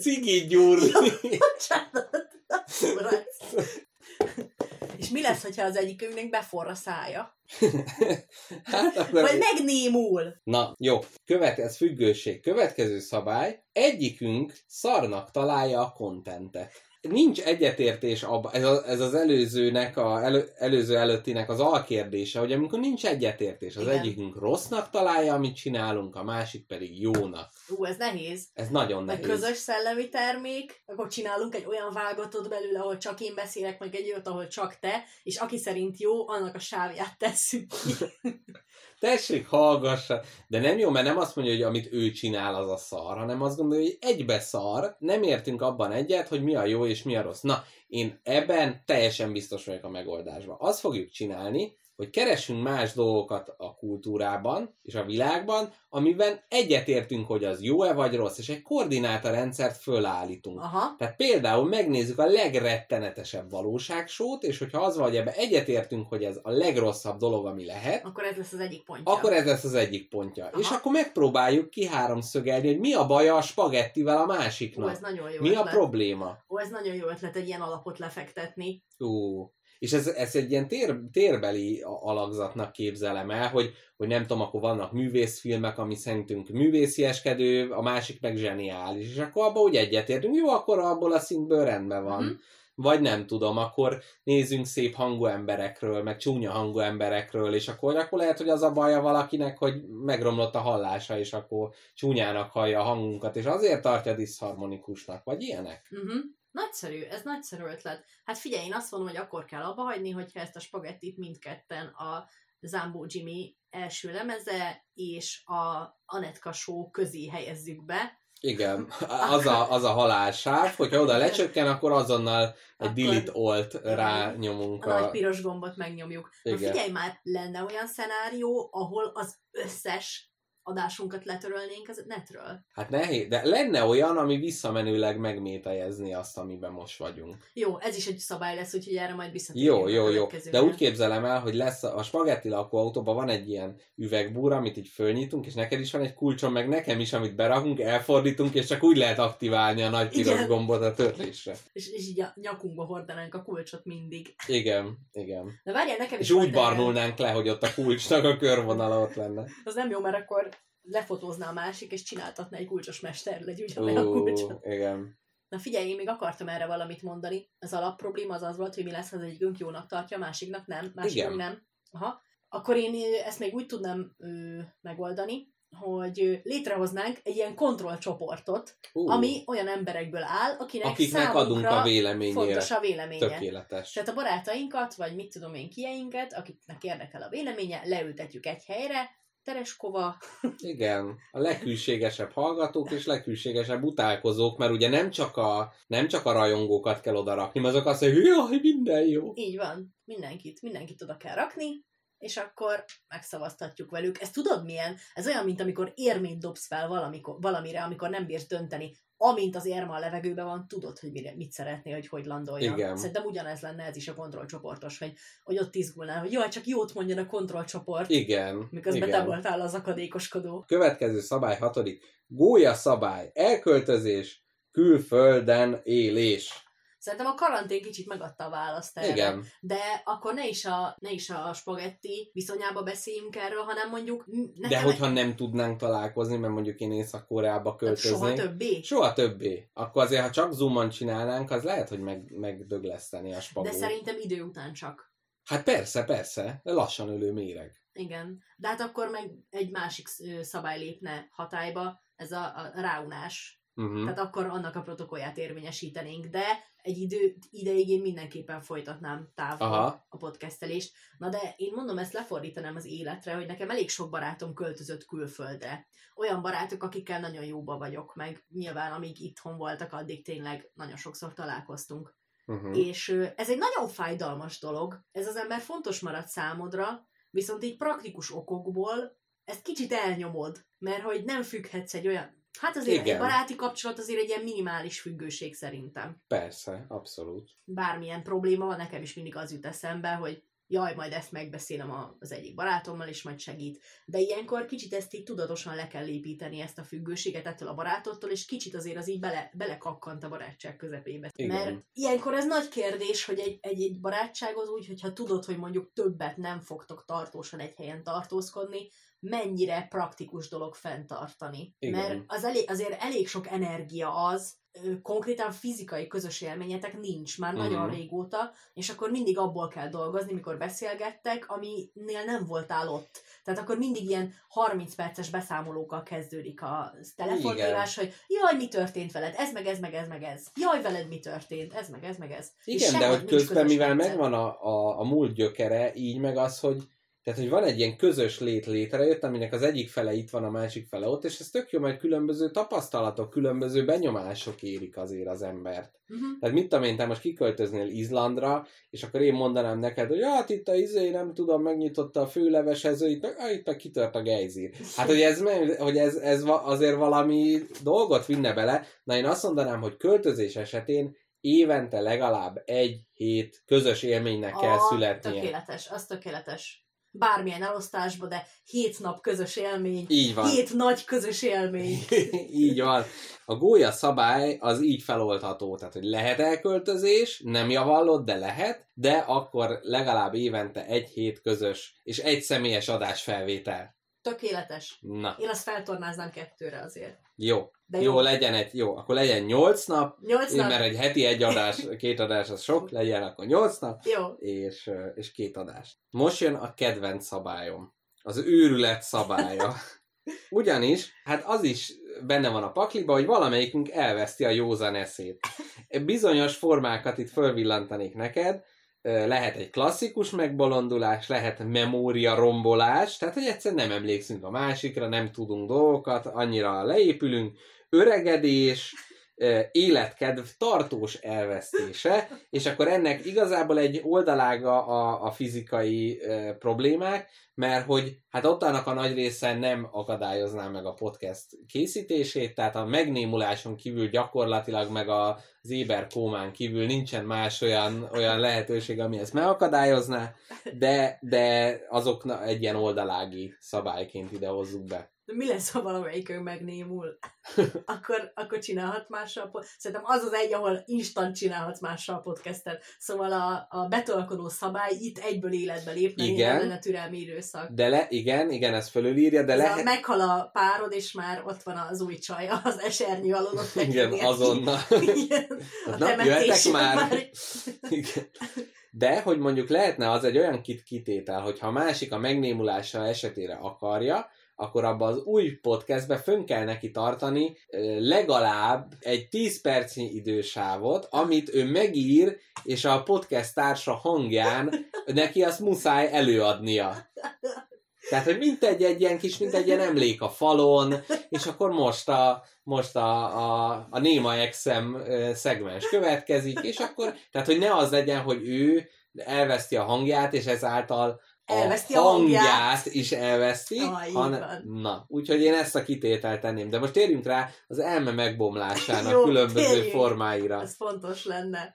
Cigi gyúrni. Bocsánat. Furasz. És mi lesz, hogyha az egyikünknek beforra a szája? hát akkor... Vagy megnémul? Na, jó. Követ, ez függőség. Következő szabály. Egyikünk szarnak találja a kontentet. Nincs egyetértés abban, ez, a, ez az előzőnek, a, elő, előző előttinek az alkérdése, hogy amikor nincs egyetértés, az Igen. egyikünk rossznak találja, amit csinálunk, a másik pedig jónak. Ú, ez nehéz. Ez nagyon nehéz. közös szellemi termék, akkor csinálunk egy olyan vágatot belőle, ahol csak én beszélek, meg egy olyat, ahol csak te, és aki szerint jó, annak a sávját tesszük ki. Tessék, hallgassa. De nem jó, mert nem azt mondja, hogy amit ő csinál, az a szar, hanem azt gondolja, hogy egybe szar, nem értünk abban egyet, hogy mi a jó és mi a rossz. Na, én ebben teljesen biztos vagyok a megoldásban. Azt fogjuk csinálni, hogy keresünk más dolgokat a kultúrában és a világban, amiben egyetértünk, hogy az jó-e vagy rossz, és egy koordinátorrendszert fölállítunk. Aha. Tehát például megnézzük a legrettenetesebb valóságsót, és hogyha az van, hogy ebbe egyetértünk, hogy ez a legrosszabb dolog, ami lehet, Akkor ez lesz az egyik pontja. akkor ez lesz az egyik pontja. Aha. És akkor megpróbáljuk ki háromszögelni, hogy mi a baja a spagettivel a Ó, másiknak. ez nagyon jó mi a ötlet. probléma? Ó, ez nagyon jó ötlet, egy ilyen alapot lefektetni. Ú. És ez, ez egy ilyen tér, térbeli alakzatnak képzelem el, hogy, hogy nem tudom, akkor vannak művészfilmek, ami szerintünk művészieskedő, a másik meg zseniális, és akkor abban úgy egyetértünk, jó, akkor abból a szintből rendben van. Mhm. Vagy nem tudom, akkor nézzünk szép hangú emberekről, meg csúnya hangú emberekről, és akkor, akkor lehet, hogy az a baja valakinek, hogy megromlott a hallása, és akkor csúnyának hallja a hangunkat, és azért tartja diszharmonikusnak, vagy ilyenek. Uh-huh. Nagyszerű, ez nagyszerű ötlet. Hát figyelj, én azt mondom, hogy akkor kell abba hagyni, hogyha ezt a spagettit mindketten a Zambó Jimmy első lemeze és a Anetka Show közé helyezzük be. Igen, az a, az a halálsáv, hogyha oda lecsökken, akkor azonnal egy delete alt rányomunk A nagy a... piros gombot megnyomjuk. Na Igen. figyelj már, lenne olyan szenárió, ahol az összes adásunkat letörölnénk az netről. Hát nehéz, de lenne olyan, ami visszamenőleg megmételjezni azt, amiben most vagyunk. Jó, ez is egy szabály lesz, úgyhogy erre majd visszatérünk. Jó, jó, jó. De úgy képzelem el, hogy lesz a, a spagetti lakóautóban van egy ilyen üvegbúra, amit így fölnyitunk, és neked is van egy kulcsom, meg nekem is, amit berakunk, elfordítunk, és csak úgy lehet aktiválni a nagy piros Igen. gombot a törlésre. És, és így a nyakunkba hordanánk a kulcsot mindig. Igen, igen. De várjál, nekem is És úgy barnulnánk le, hogy ott a kulcsnak a körvonala ott lenne. Az nem jó, mert akkor lefotózná a másik, és csináltatná egy kulcsos mester, legy ugyanolyan a kulcsot. igen. Na figyelj, én még akartam erre valamit mondani. Az alap probléma az az volt, hogy mi lesz, ha az egyikünk jónak tartja, a másiknak nem, másikunk Igen. nem. Aha. Akkor én ezt még úgy tudnám ö, megoldani, hogy létrehoznánk egy ilyen kontrollcsoportot, Ú, ami olyan emberekből áll, akinek akiknek adunk a véleményére. fontos a véleménye. Tökéletes. Tehát a barátainkat, vagy mit tudom én, kieinket, akiknek érdekel a véleménye, leültetjük egy helyre, Tereskova, Igen, a leghűségesebb hallgatók és leghűségesebb utálkozók, mert ugye nem csak a, nem csak a rajongókat kell odarakni, mert azok azt mondják, hogy jaj, minden jó. így van, mindenkit, mindenkit oda kell rakni, és akkor megszavaztatjuk velük. Ez tudod milyen? Ez olyan, mint amikor érmét dobsz fel valamikor, valamire, amikor nem bírsz dönteni. Amint az érma a levegőben van, tudod, hogy mire, mit szeretnél, hogy hogy landoljon. Igen. Szerintem ugyanez lenne ez is a kontrollcsoportos, hogy, hogy ott izgulnál, hogy jaj, csak jót mondjon a kontrollcsoport, Igen, miközben igen. te voltál az akadékoskodó. Következő szabály hatodik. Gólya szabály. Elköltözés. Külfölden élés. Szerintem a karantén kicsit megadta a választ erre. Igen. De akkor ne is, a, ne is a spagetti viszonyába beszéljünk erről, hanem mondjuk m- De nekem hogyha nem tudnánk találkozni, mert mondjuk én Észak-Koreába költöznék. soha többé. Soha többé. Akkor azért, ha csak zoomon csinálnánk, az lehet, hogy meg, megdögleszteni a spagót. De szerintem idő után csak. Hát persze, persze. Lassan ölő méreg. Igen. De hát akkor meg egy másik szabály lépne hatályba, ez a, a ráunás. Uh-huh. Tehát akkor annak a protokollját érvényesítenénk, de egy idő ideig én mindenképpen folytatnám távol Aha. a podcastelést. Na de én mondom, ezt lefordítanám az életre, hogy nekem elég sok barátom költözött külföldre. Olyan barátok, akikkel nagyon jóba vagyok, meg nyilván amíg itthon voltak, addig tényleg nagyon sokszor találkoztunk. Uh-huh. És ez egy nagyon fájdalmas dolog. Ez az ember fontos marad számodra, viszont így praktikus okokból ezt kicsit elnyomod, mert hogy nem függhetsz egy olyan Hát azért Igen. egy baráti kapcsolat azért egy ilyen minimális függőség szerintem. Persze, abszolút. Bármilyen probléma van, nekem is mindig az jut eszembe, hogy jaj, majd ezt megbeszélem az egyik barátommal, és majd segít. De ilyenkor kicsit ezt így tudatosan le kell építeni, ezt a függőséget ettől a barátottól, és kicsit azért az így bele, belekakkant a barátság közepébe. Igen. Mert ilyenkor ez nagy kérdés, hogy egy, egy, egy barátsághoz úgy, hogyha tudod, hogy mondjuk többet nem fogtok tartósan egy helyen tartózkodni, mennyire praktikus dolog fenntartani. Igen. Mert az elég, azért elég sok energia az, konkrétan fizikai közös élményetek nincs már nagyon Mhm. régóta, és akkor mindig abból kell dolgozni, mikor beszélgettek, aminél nem voltál ott. Tehát akkor mindig ilyen 30 perces beszámolókkal kezdődik a telefonhívás, hogy jaj, mi történt veled, ez meg ez meg ez meg ez. Jaj, veled mi történt, ez meg ez meg ez. Igen, de hogy közben, mivel rendszer. megvan a, a, a múlt gyökere, így meg az, hogy tehát, hogy van egy ilyen közös lét létrejött, aminek az egyik fele itt van, a másik fele ott, és ez tök jó, mert különböző tapasztalatok, különböző benyomások érik azért az embert. Uh-huh. Tehát mit tudom én, te most kiköltöznél Izlandra, és akkor én mondanám neked, hogy hát itt a izé, nem tudom, megnyitotta a főlevesező, itt meg, ah, itt meg kitört a gejzír. Hát, hogy ez, hogy ez, ez azért valami dolgot vinne bele, na én azt mondanám, hogy költözés esetén évente legalább egy hét közös élménynek kell A- születnie. Tökéletes, az tökéletes. Bármilyen elosztásba, de hét nap közös élmény, Így van. hét nagy közös élmény. így van. A gólya szabály az így feloldható, tehát hogy lehet elköltözés, nem javallott, de lehet, de akkor legalább évente egy hét közös és egy személyes adásfelvétel. Tökéletes. Na, Én azt feltornáznám kettőre azért. jó. De jó, jó. legyen egy, jó, akkor legyen nyolc nap, Nyolc nap? mert egy heti egy adás, két adás az sok, legyen akkor nyolc nap, Jó. és, és két adás. Most jön a kedvenc szabályom. Az őrület szabálya. Ugyanis, hát az is benne van a pakliba, hogy valamelyikünk elveszti a józan eszét. Bizonyos formákat itt fölvillantanék neked, lehet egy klasszikus megbolondulás, lehet memória rombolás, tehát hogy egyszerűen nem emlékszünk a másikra, nem tudunk dolgokat, annyira leépülünk, öregedés, életkedv tartós elvesztése, és akkor ennek igazából egy oldalága a, a fizikai ö, problémák, mert hogy hát ott annak a nagy része nem akadályozná meg a podcast készítését, tehát a megnémuláson kívül gyakorlatilag meg a, éber kómán kívül nincsen más olyan, olyan lehetőség, ami ezt megakadályozná, de, de azoknak egy ilyen oldalági szabályként ide hozzuk be. De mi lesz, ha valamelyikünk megnémul? akkor, akkor csinálhat mással pod- Szerintem az az egy, ahol instant csinálhatsz mással podcastet. Szóval a, a betolkodó szabály itt egyből életbe lépne, Igen. Igen. lenne türelmi időszak. De le, igen, igen, ez fölülírja, de Ez a, lehet... meghal a párod, és már ott van az új csaja, az esernyő alól ott Igen, azonnal. Igen. A Na, jöhetek temetésen már. Igen. De, hogy mondjuk lehetne az egy olyan kit kitétel, hogy ha a másik a megnémulása esetére akarja, akkor abban az új podcastbe fönn kell neki tartani legalább egy 10 percnyi idősávot, amit ő megír, és a podcast társa hangján neki azt muszáj előadnia. Tehát, hogy mint egy, egy ilyen kis, mint egy ilyen emlék a falon, és akkor most a, most a, a, a Néma Exem szegmens következik, és akkor, tehát, hogy ne az legyen, hogy ő elveszti a hangját, és ezáltal Elveszti a hangját, hangját. is elveszti, Ah, van. na, úgyhogy én ezt a kitételt tenném. De most térjünk rá az elme megbomlásának Jó, különböző térjünk. formáira. Ez fontos lenne.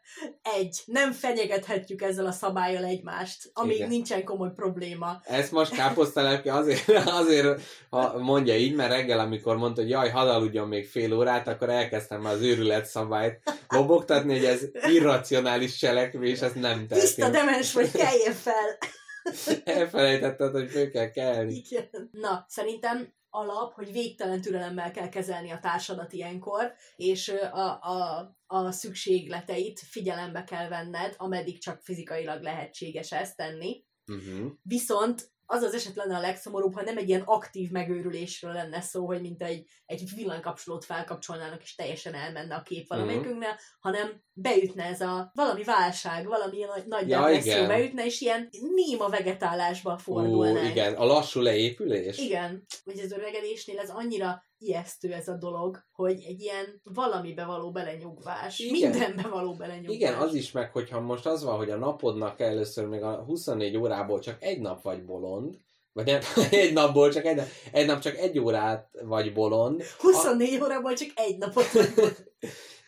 Egy, nem fenyegethetjük ezzel a szabályjal egymást, amíg Igen. nincsen komoly probléma. Ezt most káposztelepke azért, azért ha mondja így, mert reggel, amikor mondta, hogy jaj, hadd aludjon még fél órát, akkor elkezdtem már az őrület szabályt lobogtatni, hogy ez irracionális cselekvés, ez nem Tiszta tehető. demens vagy, keljen fel! Elfelejtetted, hogy föl kell kelni. Igen. Na, szerintem alap, hogy végtelen türelemmel kell kezelni a társadat ilyenkor, és a, a, a szükségleteit figyelembe kell venned, ameddig csak fizikailag lehetséges ezt tenni. Uh-huh. Viszont az az eset lenne a legszomorúbb, ha nem egy ilyen aktív megőrülésről lenne szó, hogy mint egy, egy villanykapcsolót felkapcsolnának, és teljesen elmenne a kép valamelyikünknél, hanem beütne ez a valami válság, valami ilyen nagy, Ja, depresszió beütne, és ilyen néma vegetálásba Ú, fordulnánk. igen, a lassú leépülés. Igen, hogy az öregedésnél ez annyira ijesztő ez a dolog, hogy egy ilyen valamibe való belenyugvás, Igen. mindenbe való belenyugvás. Igen, az is meg, hogyha most az van, hogy a napodnak először még a 24 órából csak egy nap vagy bolond, vagy nem, egy napból csak egy, nap, egy nap csak egy órát vagy bolond. 24 órából csak egy napot vagy.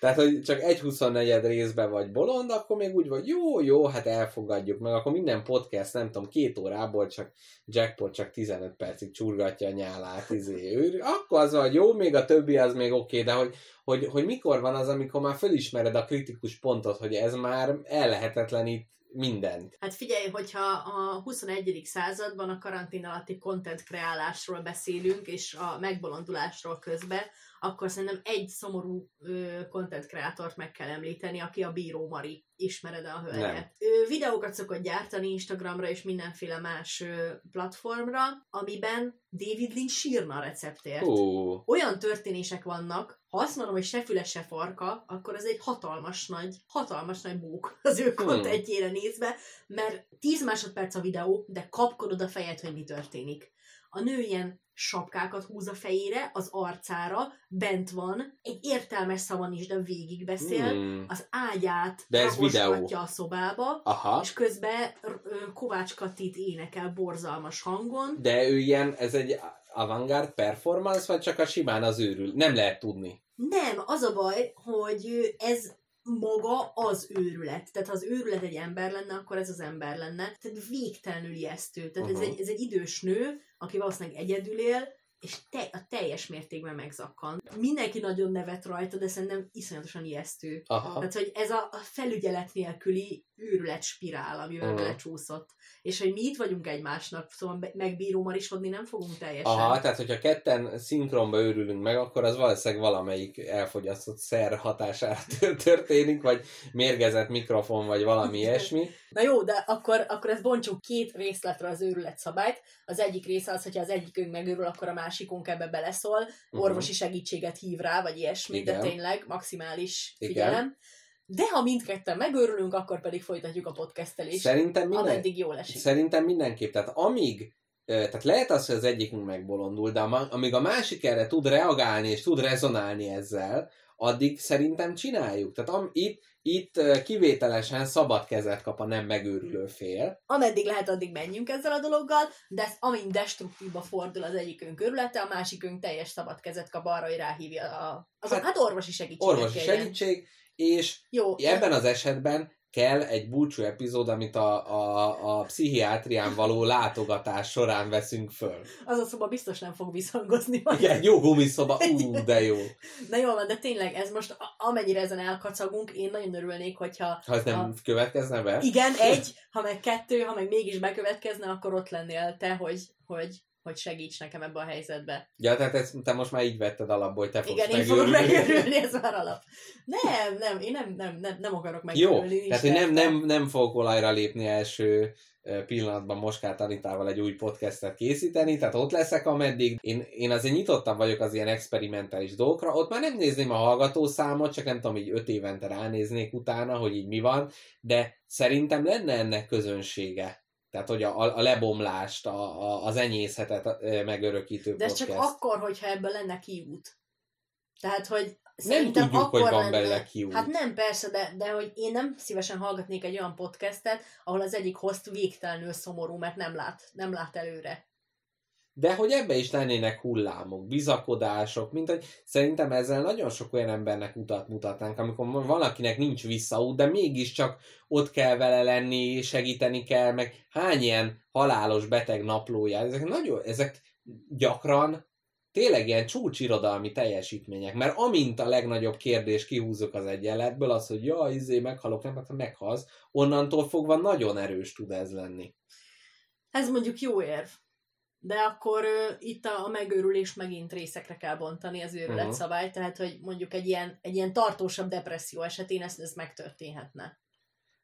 Tehát, hogy csak egy 24 részben vagy bolond, akkor még úgy vagy, jó, jó, hát elfogadjuk meg, akkor minden podcast, nem tudom, két órából csak Jackpot csak 15 percig csurgatja a nyálát, izé, ő, akkor az vagy jó, még a többi az még oké, okay, de hogy, hogy, hogy mikor van az, amikor már fölismered a kritikus pontot, hogy ez már ellehetetlenít mindent. Hát figyelj, hogyha a 21. században a karantén alatti content kreálásról beszélünk, és a megbolondulásról közben, akkor szerintem egy szomorú ö, content kreátort meg kell említeni, aki a Bíró Mari. Ismered a hölgyet? Nem. Ő videókat szokott gyártani Instagramra és mindenféle más ö, platformra, amiben David Lynch sírna a receptért. Hú, Olyan történések vannak, ha azt mondom, hogy se füle, se farka, akkor ez egy hatalmas nagy, hatalmas nagy bók az ő Hmm. kontentjére nézve, mert 10 másodperc a videó, de kapkodod a fejed, hogy mi történik. A nő ilyen sapkákat húz a fejére, az arcára, bent van, egy értelmes szavon is, de végig beszél, hmm. az ágyát De ez videó. a szobába, Aha, és közben Kovács Katit énekel borzalmas hangon. de ő ilyen, ez egy avantgárd performance, vagy csak a simán az őrül? Nem lehet tudni. Nem, az a baj, hogy ez maga az őrület. Tehát ha az őrület egy ember lenne, akkor ez az ember lenne. Tehát végtelenül ijesztő. Tehát uh-huh. ez, Aha. egy, ez egy idős nő, aki valószínűleg egyedül él, és te, a teljes mértékben megzakkan. Mindenki nagyon nevet rajta, de szerintem iszonyatosan ijesztő. Aha. Tehát, hogy ez a, a felügyelet nélküli őrület spirál, Mhm. uh-huh. belecsúszott. És hogy mi itt vagyunk egymásnak, szóval megbíró marisodni nem fogunk teljesen. Aha, tehát hogyha ketten szinkronba őrülünk meg, akkor az valószínűleg valamelyik elfogyasztott szer hatására történik, vagy mérgezett mikrofon, vagy valami ilyesmi. Na jó, de akkor, akkor ezt bontsuk két részletre az őrület szabályt. Az egyik része az, hogyha az egyikünk megőrül, akkor a másikunk ebbe beleszól, Mhm. orvosi segítséget hív rá, vagy ilyesmi, Igen. de tényleg maximális Igen. figyelem. De ha mindketten megőrülünk, akkor pedig folytatjuk a podcastelést, Szerintem, minden, ameddig jól esik. szerintem mindenképp. Tehát amíg tehát lehet az, hogy az egyikünk megbolondul, de amíg a másik erre tud reagálni és tud rezonálni ezzel, addig szerintem csináljuk. Tehát am, itt, itt kivételesen szabad kezet kap a nem megőrülő fél. Ameddig lehet, addig menjünk ezzel a dologgal, de ezt, amint destruktívba fordul az egyikünk őrülete, a másikünk teljes szabad kezet kap arra, hogy ráhívja a, az, Hát, hát, orvosi segítséget Orvosi kérjen. segítség, és Jó, ebben az esetben kell egy búcsú epizód, amit a, a, a pszichiátrián való látogatás során veszünk föl. az a szoba biztos nem fog visszhangozni. majd. Igen, jó gumiszoba, ú, de jó. Na jól van, de tényleg ez most, amennyire ezen elkacagunk, én nagyon örülnék, hogyha Ha ez nem A- következne be. igen, egy, ha meg kettő, ha meg mégis bekövetkezne, akkor ott lennél te, hogy, hogy, hogy segíts nekem ebbe a helyzetbe. Ja, tehát ezt, te most már így vetted alapból, hogy te fogsz Igen, én fogok megőrülni, ez már alap. Nem, nem, én nem, nem, nem, nem akarok Jó, megőrülni. tehát hogy nem, nem, nem fogok olajra lépni első pillanatban Moskát Anitával egy új podcastet készíteni, tehát ott leszek ameddig. Én, én azért nyitottam vagyok az ilyen experimentális dolgokra, ott már nem nézném a hallgatószámot, csak nem tudom, így öt évente ránéznék utána, hogy így mi van, de szerintem lenne ennek közönsége. Tehát, hogy a, a lebomlást, a, a, az enyészetet megörökítő De podcast. csak akkor, hogyha ebből lenne kiút. Tehát, hogy nem tudjuk, hogy van lenne... belőle kiút. Hát nem, persze, de, de hogy én nem szívesen hallgatnék egy olyan podcastet, ahol az egyik host végtelenül szomorú, mert nem lát, nem lát előre. De hogy ebbe is lennének hullámok, bizakodások, mint hogy szerintem ezzel nagyon sok olyan embernek utat mutatnánk, amikor valakinek nincs visszaút, de mégiscsak ott kell vele lenni, segíteni kell, meg hány ilyen halálos beteg naplója, ezek nagyon, ezek gyakran tényleg ilyen csúcsirodalmi teljesítmények, mert amint a legnagyobb kérdés kihúzok az egyenletből, az, hogy ja, izé, meghalok, nem, hát meghalsz, onnantól fogva nagyon erős tud ez lenni. Ez mondjuk jó érv. De akkor ö, itt a, a megőrülést megint részekre kell bontani az őrület Mhm. szabály, tehát hogy mondjuk egy ilyen, egy ilyen tartósabb depresszió esetén ez, ez megtörténhetne.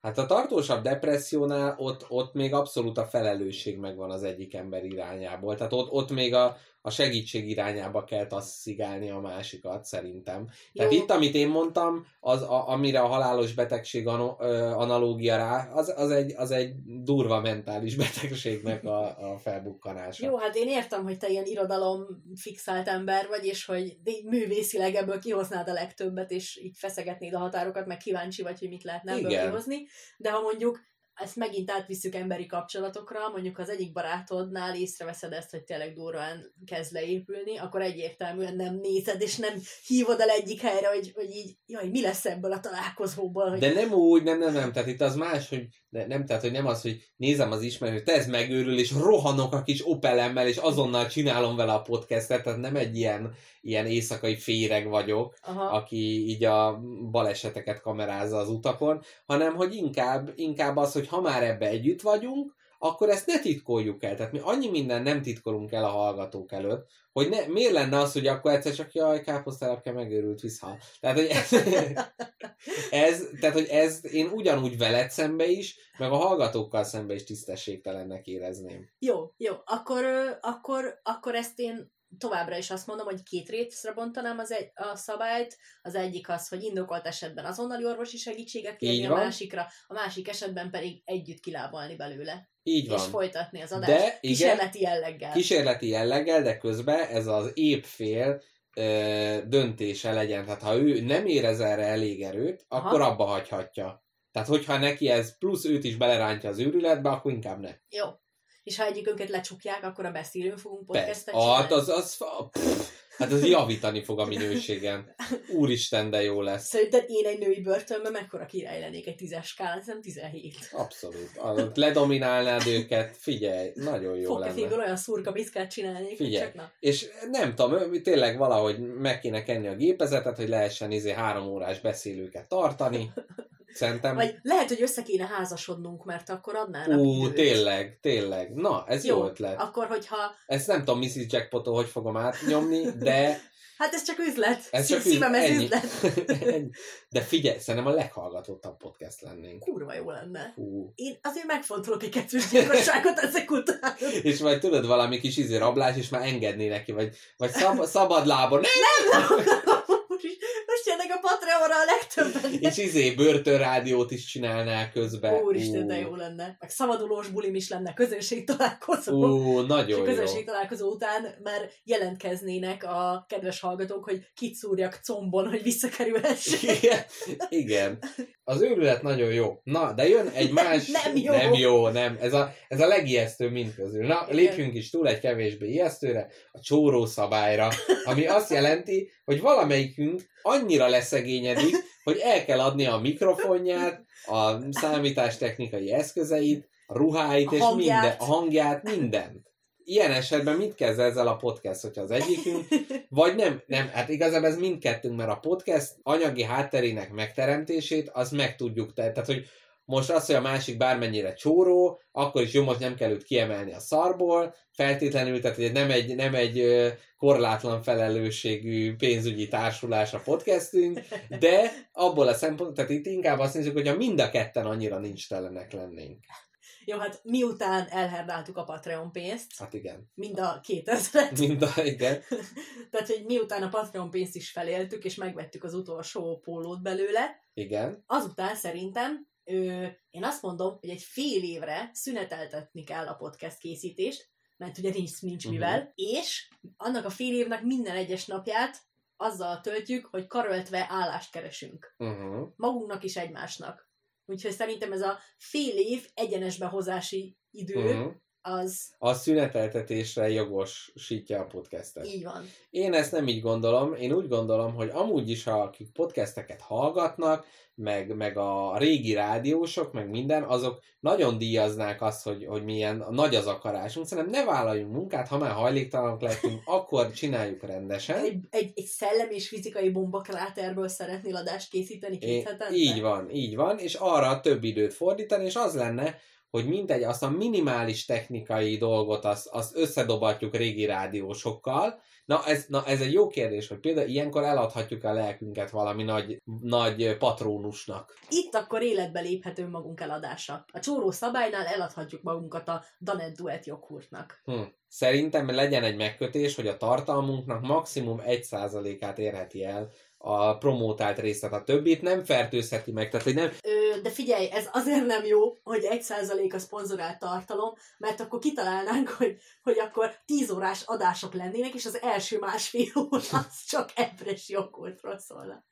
Hát a tartósabb depressziónál ott, ott még abszolút a felelősség megvan az egyik ember irányából. Tehát ott, ott még a, a segítség irányába kell tasszigálni a másikat, szerintem. Tehát Jó. itt, amit én mondtam, az, a, amire a halálos betegség ano, ö, analógia rá, az, az, egy, az egy durva mentális betegségnek a, a felbukkanása. Jó, hát én értem, hogy te ilyen irodalom fixált ember vagy, és hogy művészileg ebből kihoznád a legtöbbet, és így feszegetnéd a határokat, meg kíváncsi vagy, hogy mit lehetne ebből Igen. kihozni. De ha mondjuk ezt megint átvisszük emberi kapcsolatokra, mondjuk az egyik barátodnál észreveszed ezt, hogy tényleg durván kezd leépülni, akkor egyértelműen nem nézed, és nem hívod el egyik helyre, hogy, hogy így, jaj, mi lesz ebből a találkozóból, hogy De nem úgy, nem, nem, nem, tehát itt az más, hogy de nem, tehát, hogy nem az, hogy nézem az ismerőt, hogy te ez megőrül, és rohanok a kis Opelemmel, és azonnal csinálom vele a podcastet, tehát nem egy ilyen, ilyen éjszakai féreg vagyok, aha, aki így a baleseteket kamerázza az utakon, hanem hogy inkább, inkább az, hogy ha már ebbe együtt vagyunk, akkor ezt ne titkoljuk el. Tehát mi annyi minden nem titkolunk el a hallgatók előtt, hogy ne, miért lenne az, hogy akkor egyszer csak jaj, káposztelepke megőrült, visszhal. Tehát, hogy ez, ez, tehát, hogy ez én ugyanúgy veled szembe is, meg a hallgatókkal szembe is tisztességtelennek érezném. jó, jó, akkor, akkor, akkor ezt én továbbra is azt mondom, hogy két részre bontanám az egy, a szabályt. Az egyik az, hogy indokolt esetben azonnali orvosi segítséget kérni, a másikra, a másik esetben pedig együtt kilábalni belőle. Így És van. folytatni az adást De, igen, kísérleti jelleggel. kísérleti jelleggel, de közben ez az épp fél ö, döntése legyen. Tehát ha ő nem érez erre elég erőt, Aha. akkor abba hagyhatja. Tehát hogyha neki ez plusz őt is belerántja az őrületbe, akkor inkább ne. Jó. És ha egyikünket lecsukják, akkor a beszélőn fogunk podcastet. Hát az, az, pff, hát az javítani fog a minőségen. Úristen, de jó lesz. Szerinted én egy női börtönben mekkora király lennék egy tízes skálán, nem 17. Abszolút. Ledominálnád őket, figyelj, nagyon jó Fogkeféből lenne. olyan szurka biszkát csinálnék, Figyelj. csak na. És nem tudom, tényleg valahogy meg kéne kenni a gépezetet, hogy lehessen izé három órás beszélőket tartani. Szerintem... Vagy lehet, hogy össze kéne házasodnunk, mert akkor adnának Ú, időt. tényleg, tényleg. Na, ez jó, Jó, ötlet. Akkor, hogyha... Ezt nem tudom Mrs. Jackpottól hogy fogom átnyomni, de Hát ez csak üzlet. ez csak Szívem, ez ennyi. üzlet. Ennyi. De figyelj, szerintem a leghallgatottabb podcast lennénk. Kurva jó lenne. Fú. Én azért megfontolok egy kettős gyilkosságot ezek után. És majd tudod valami kis izé rablás, és már engedné neki, vagy, vagy szab, szabad lábon, nem! most, is- most jönnek a Patreonra a legtöbben. És izé börtönrádiót is csinálnál közben. Úristen, de Ú. jó lenne. Meg szabadulós bulim is lenne, közönség találkozó. Ú, és a nagyon jó. közönség találkozó után már jelentkeznének a kedves hallgatók, hogy kit szúrjak combon, hogy visszakerülhessék. Igen, igen. Az őrület nagyon jó. Na, de jön egy más... Nem jó. Nem jó, nem. Ez a, ez a legijesztőbb mind közül. Na, Igen. lépjünk is túl egy kevésbé ijesztőre, a csóró szabályra, ami azt jelenti, hogy valamelyikünk annyira leszegényedik, hogy el kell adni a mikrofonját, a számítástechnikai eszközeit, a ruháit, A és hangját. minden, a hangját, mindent. Ilyen esetben mit kezd ezzel a podcast, hogyha az egyikünk vagy nem, nem, hát igazából ez mindkettőnk, mert a podcast anyagi hátterének megteremtését, az meg tudjuk te. Tehát, hogy most az, hogy a másik bármennyire csóró, akkor is jó, most nem kell őt kiemelni a szarból, feltétlenül, tehát nem egy, nem egy korlátlan felelősségű pénzügyi társulás a podcastünk, de abból a szempontból, tehát itt inkább azt nézzük, hogy a mind a ketten annyira nincs telenek lennénk. Jó, hát miután elherdáltuk a Patreon pénzt, Hát igen. mind a 2000 Mind a, igen. Tehát, hogy miután a Patreon pénzt is feléltük, és megvettük az utolsó pólót belőle, Igen. azután szerintem ö, én azt mondom, hogy egy fél évre szüneteltetni kell a podcast készítést, mert ugye nincs, nincs Mhm. mivel, és annak a fél évnek minden egyes napját azzal töltjük, hogy karöltve állást keresünk. Uh-huh. Magunknak is egymásnak. Úgyhogy szerintem ez a fél év egyenes behozási idő, Uh-huh. Az A szüneteltetésre jogosítja a podcastet. így van. Én ezt nem így gondolom, én úgy gondolom, hogy amúgy is, ha akik podcasteket hallgatnak, meg, meg a régi rádiósok, meg minden, azok nagyon díjaznák azt, hogy, hogy milyen nagy az akarásunk. Szerintem ne vállaljunk munkát, ha már hajléktalanok lehetünk, akkor csináljuk rendesen. Egy, egy, egy szellem és fizikai bombakráterből szeretnél adást készíteni két É, hetente? így van, így van, és arra több időt fordítani, és az lenne, hogy mintegy, azt a minimális technikai dolgot azt, azt összedobatjuk régi rádiósokkal. Na ez, na ez egy jó kérdés, hogy például ilyenkor eladhatjuk a lelkünket valami nagy, nagy patrónusnak. Itt akkor életbe léphet önmagunk eladása. A csóró szabálynál eladhatjuk magunkat a Danet Duet joghurtnak. Hm. Szerintem legyen egy megkötés, hogy a tartalmunknak maximum 1%-át érheti el a promótált részlet, a többit nem fertőzheti meg, tehát hogy nem, Ö, de figyelj, ez azért nem jó, hogy egy százalék a szponzorált tartalom, mert akkor kitalálnánk, hogy, hogy akkor 10 órás adások lennének, és az első másfél óra az csak ebres joghurtról szólna.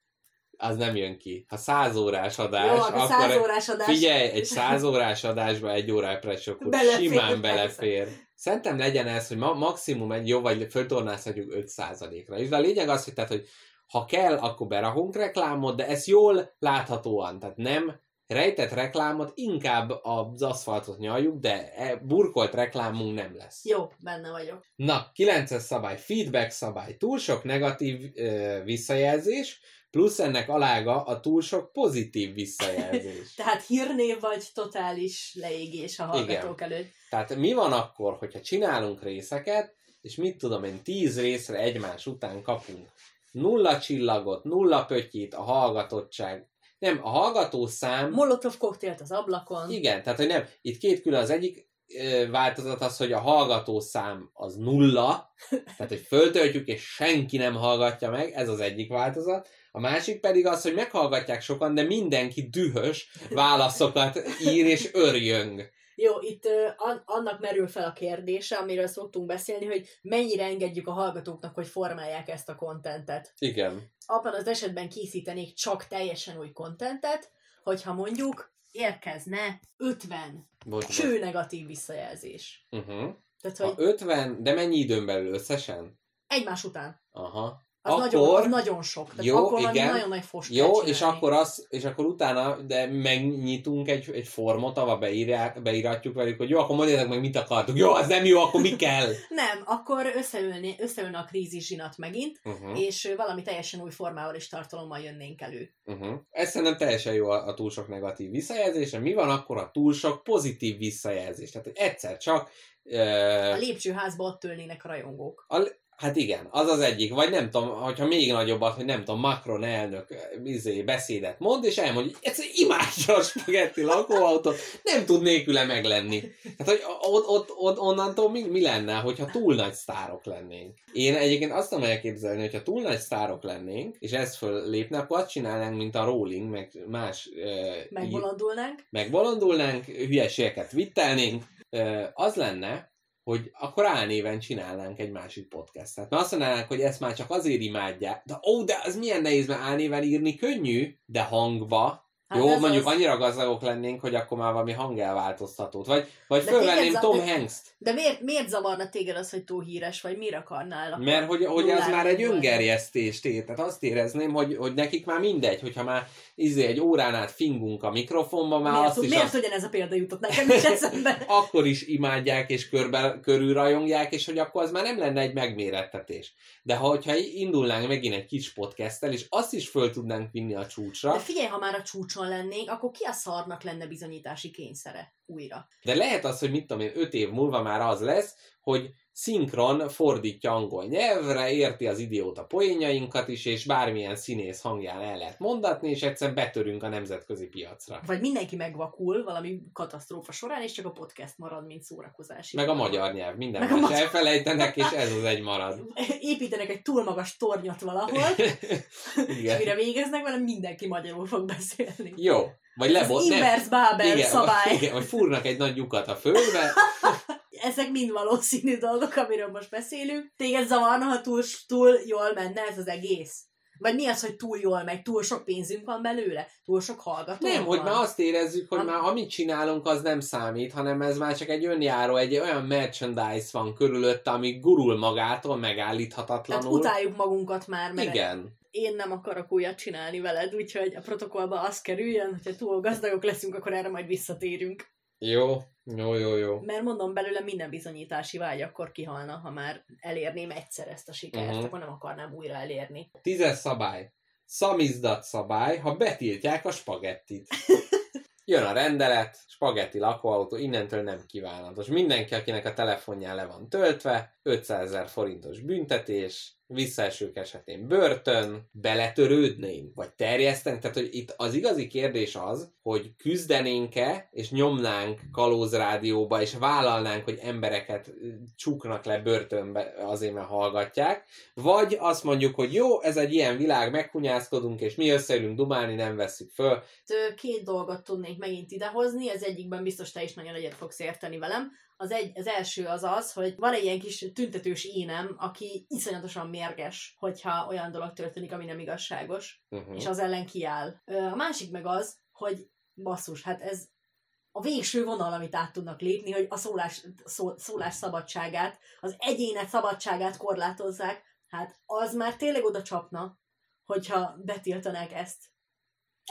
az nem jön ki. Ha 100 órás adás, Jó, akkor 100 órás adás. figyelj, egy 100 órás adásba egy órá pressure akkor Belefér, simán persze. belefér. Szerintem legyen ez, hogy ma maximum egy jó, vagy föltornázhatjuk 5%-ra. És a lényeg az, hogy, tehát, hogy ha kell, akkor berakunk reklámot, de ez jól láthatóan, tehát nem rejtett reklámot, inkább az aszfaltot nyaljuk, de e- burkolt reklámunk nem lesz. Jó, benne vagyok. Na, 9-es szabály, feedback szabály. Túl sok negatív ö, visszajelzés, plusz ennek alága a túl sok pozitív visszajelzés. Tehát hírnév vagy totális leégés a hallgatók előtt. Tehát mi van akkor, hogyha csinálunk részeket, és mit tudom én, 10 részre egymás után kapunk nulla csillagot, nulla pöttyit, a hallgatottság. Nem, a hallgató szám... Molotov koktélt az ablakon. Igen, tehát hogy nem, itt két külön az egyik ö, változat az, hogy a hallgató szám az nulla, tehát hogy föltöltjük és senki nem hallgatja meg, ez az egyik változat. A másik pedig az, hogy meghallgatják sokan, de mindenki dühös válaszokat ír és örjöng. Jó, itt ö, an- annak merül fel a kérdése, amiről szoktunk beszélni, hogy mennyire engedjük a hallgatóknak, hogy formálják ezt a kontentet. Igen. Abban az esetben készítenék csak teljesen új kontentet, hogyha mondjuk érkezne 50 Bocs, bocs. cső negatív visszajelzés. Uh-huh. Tehát, Ha hogy 50, de mennyi időn belül összesen? egymás után. Aha. Az, akkor, nagyon, az nagyon sok. Tehát Jó, akkor igen. nagyon nagy fost Jó, kell és csinálni. akkor, az, és akkor utána, de megnyitunk egy, egy formot, ahol beírják, beíratjuk velük, hogy jó, akkor mondjátok meg, mit akartuk. Jó, az nem jó, akkor mi kell? Nem, akkor összeülni, összeülne a krízis zsinat megint, Uh-huh. és valami teljesen új formával és tartalommal jönnénk elő. Uh-huh. Ez szerintem teljesen jó a, a túl sok negatív visszajelzés. Mi van akkor a túl sok pozitív visszajelzés? Tehát, hogy egyszer csak... A lépcsőházba ott ülnének a rajongók. a, hát igen, az az egyik. Vagy nem tudom, hogyha még nagyobbat, hogy nem tudom, Macron elnök izé, beszédet mond, és elmondja, hogy egyszer imádja a spagetti lakóautót, nem tud nélküle meglenni. Tehát, hogy ott, ott, ott onnantól mi, mi lenne, hogyha túl nagy sztárok lennénk? Én egyébként azt tudom elképzelni, hogyha túl nagy sztárok lennénk, és ez föllépne, akkor azt csinálnánk, mint a Rolling, meg más Megbolondulnánk. megbolondulnánk, hülyeségeket vittelnénk, az lenne, hogy akkor álnéven csinálnánk egy másik podcastet. Mert azt mondanánk, hogy ezt már csak azért imádják. De ó, de az milyen nehéz, mert álnéven írni könnyű, de hangba. Hát Jó, mondjuk az. annyira gazdagok lennénk, hogy akkor már valami hangelváltoztatót. Vagy, vagy De fölvenném téged Tom Hanks-t. De miért, miért zavarna téged az, hogy túl híres vagy? Miért akarnál? Mert hogy, hogy az már egy öngerjesztés tét. Tehát azt érezném, hogy, hogy nekik már mindegy, hogyha már izé egy órán át fingunk a mikrofonba, már Miért, azt is miért azt ugyanez a példa jutott nekem is eszembe? akkor is imádják és körbe, körül rajongják, és hogy akkor az már nem lenne egy megmérettetés. De ha, hogyha indulnánk megint egy kis podcasttel, és azt is föl tudnánk vinni a csúcsra, De figyelj, ha már a csúcson lennénk, akkor ki a szarnak lenne bizonyítási kényszere újra? de lehet az, hogy mit tudom én, öt év múlva már az lesz, hogy szinkron fordítja angol nyelvre, érti az idióta poénjainkat is, és bármilyen színész hangján el lehet mondatni, és egyszerűen betörünk a nemzetközi piacra. Vagy mindenki megvakul valami katasztrófa során, és csak a podcast marad, mint szórakozási. Meg a magyar nyelv, minden Meg más magyar- elfelejtenek, és ez az egy marad. Építenek egy túl magas tornyot valahol, és Igen. mire végeznek vele, mindenki magyarul fog beszélni. Jó. Vagy lebot, nem. inverse Babel Igen, szabály. Vagy, igen, vagy fúrnak egy nagy lyukat a földbe, Ezek mind valószínű dolgok, amiről most beszélünk. Téged zavarna, ha túl, túl jól menne ez az egész? Vagy mi az, hogy túl jól megy? Túl sok pénzünk van belőle? Túl sok hallgató nem, hogy már azt érezzük, hogy Am- már amit csinálunk, az nem számít, hanem ez már csak egy önjáró, egy olyan merchandise van körülötte, ami gurul magától, Tehát megállíthatatlanul. utáljuk magunkat már, mert Igen. én nem akarok újat csinálni veled, úgyhogy a protokollba az kerüljön, hogyha túl gazdagok leszünk, akkor erre majd visszatérünk. Jó, jó, jó, jó. Mert mondom, belőle minden bizonyítási vágy akkor kihalna, ha már elérném egyszer ezt a sikert, Mhm. akkor nem akarnám újra elérni. Tízes szabály. Szamizdat szabály, ha betiltják a spagettit. Jön a rendelet, spagetti lakóautó, innentől nem kívánatos. Mindenki, akinek a telefonján le van töltve, 500 ezer forintos büntetés, visszaesők esetén börtön, beletörődnénk, vagy terjesztenénk. Tehát, hogy itt az igazi kérdés az, hogy küzdenénk-e, és nyomnánk kalózrádióba, és vállalnánk, hogy embereket csuknak le börtönbe azért, mert hallgatják, vagy azt mondjuk, hogy jó, ez egy ilyen világ, meghunyászkodunk, és mi összeülünk dumálni, nem veszük föl. Két dolgot tudnék megint idehozni, az egyikben biztos te is nagyon egyet fogsz érteni velem. Az, egy, az első az az, hogy van egy ilyen kis tüntetős énem, aki iszonyatosan mérges, hogyha olyan dolog történik, ami nem igazságos, Uh-huh. és az ellen kiáll. A másik meg az, hogy basszus, hát ez a végső vonal, amit át tudnak lépni, hogy a szólás, szó, szólás szabadságát, az egyének szabadságát korlátozzák, hát az már tényleg oda csapna, hogyha betiltanák ezt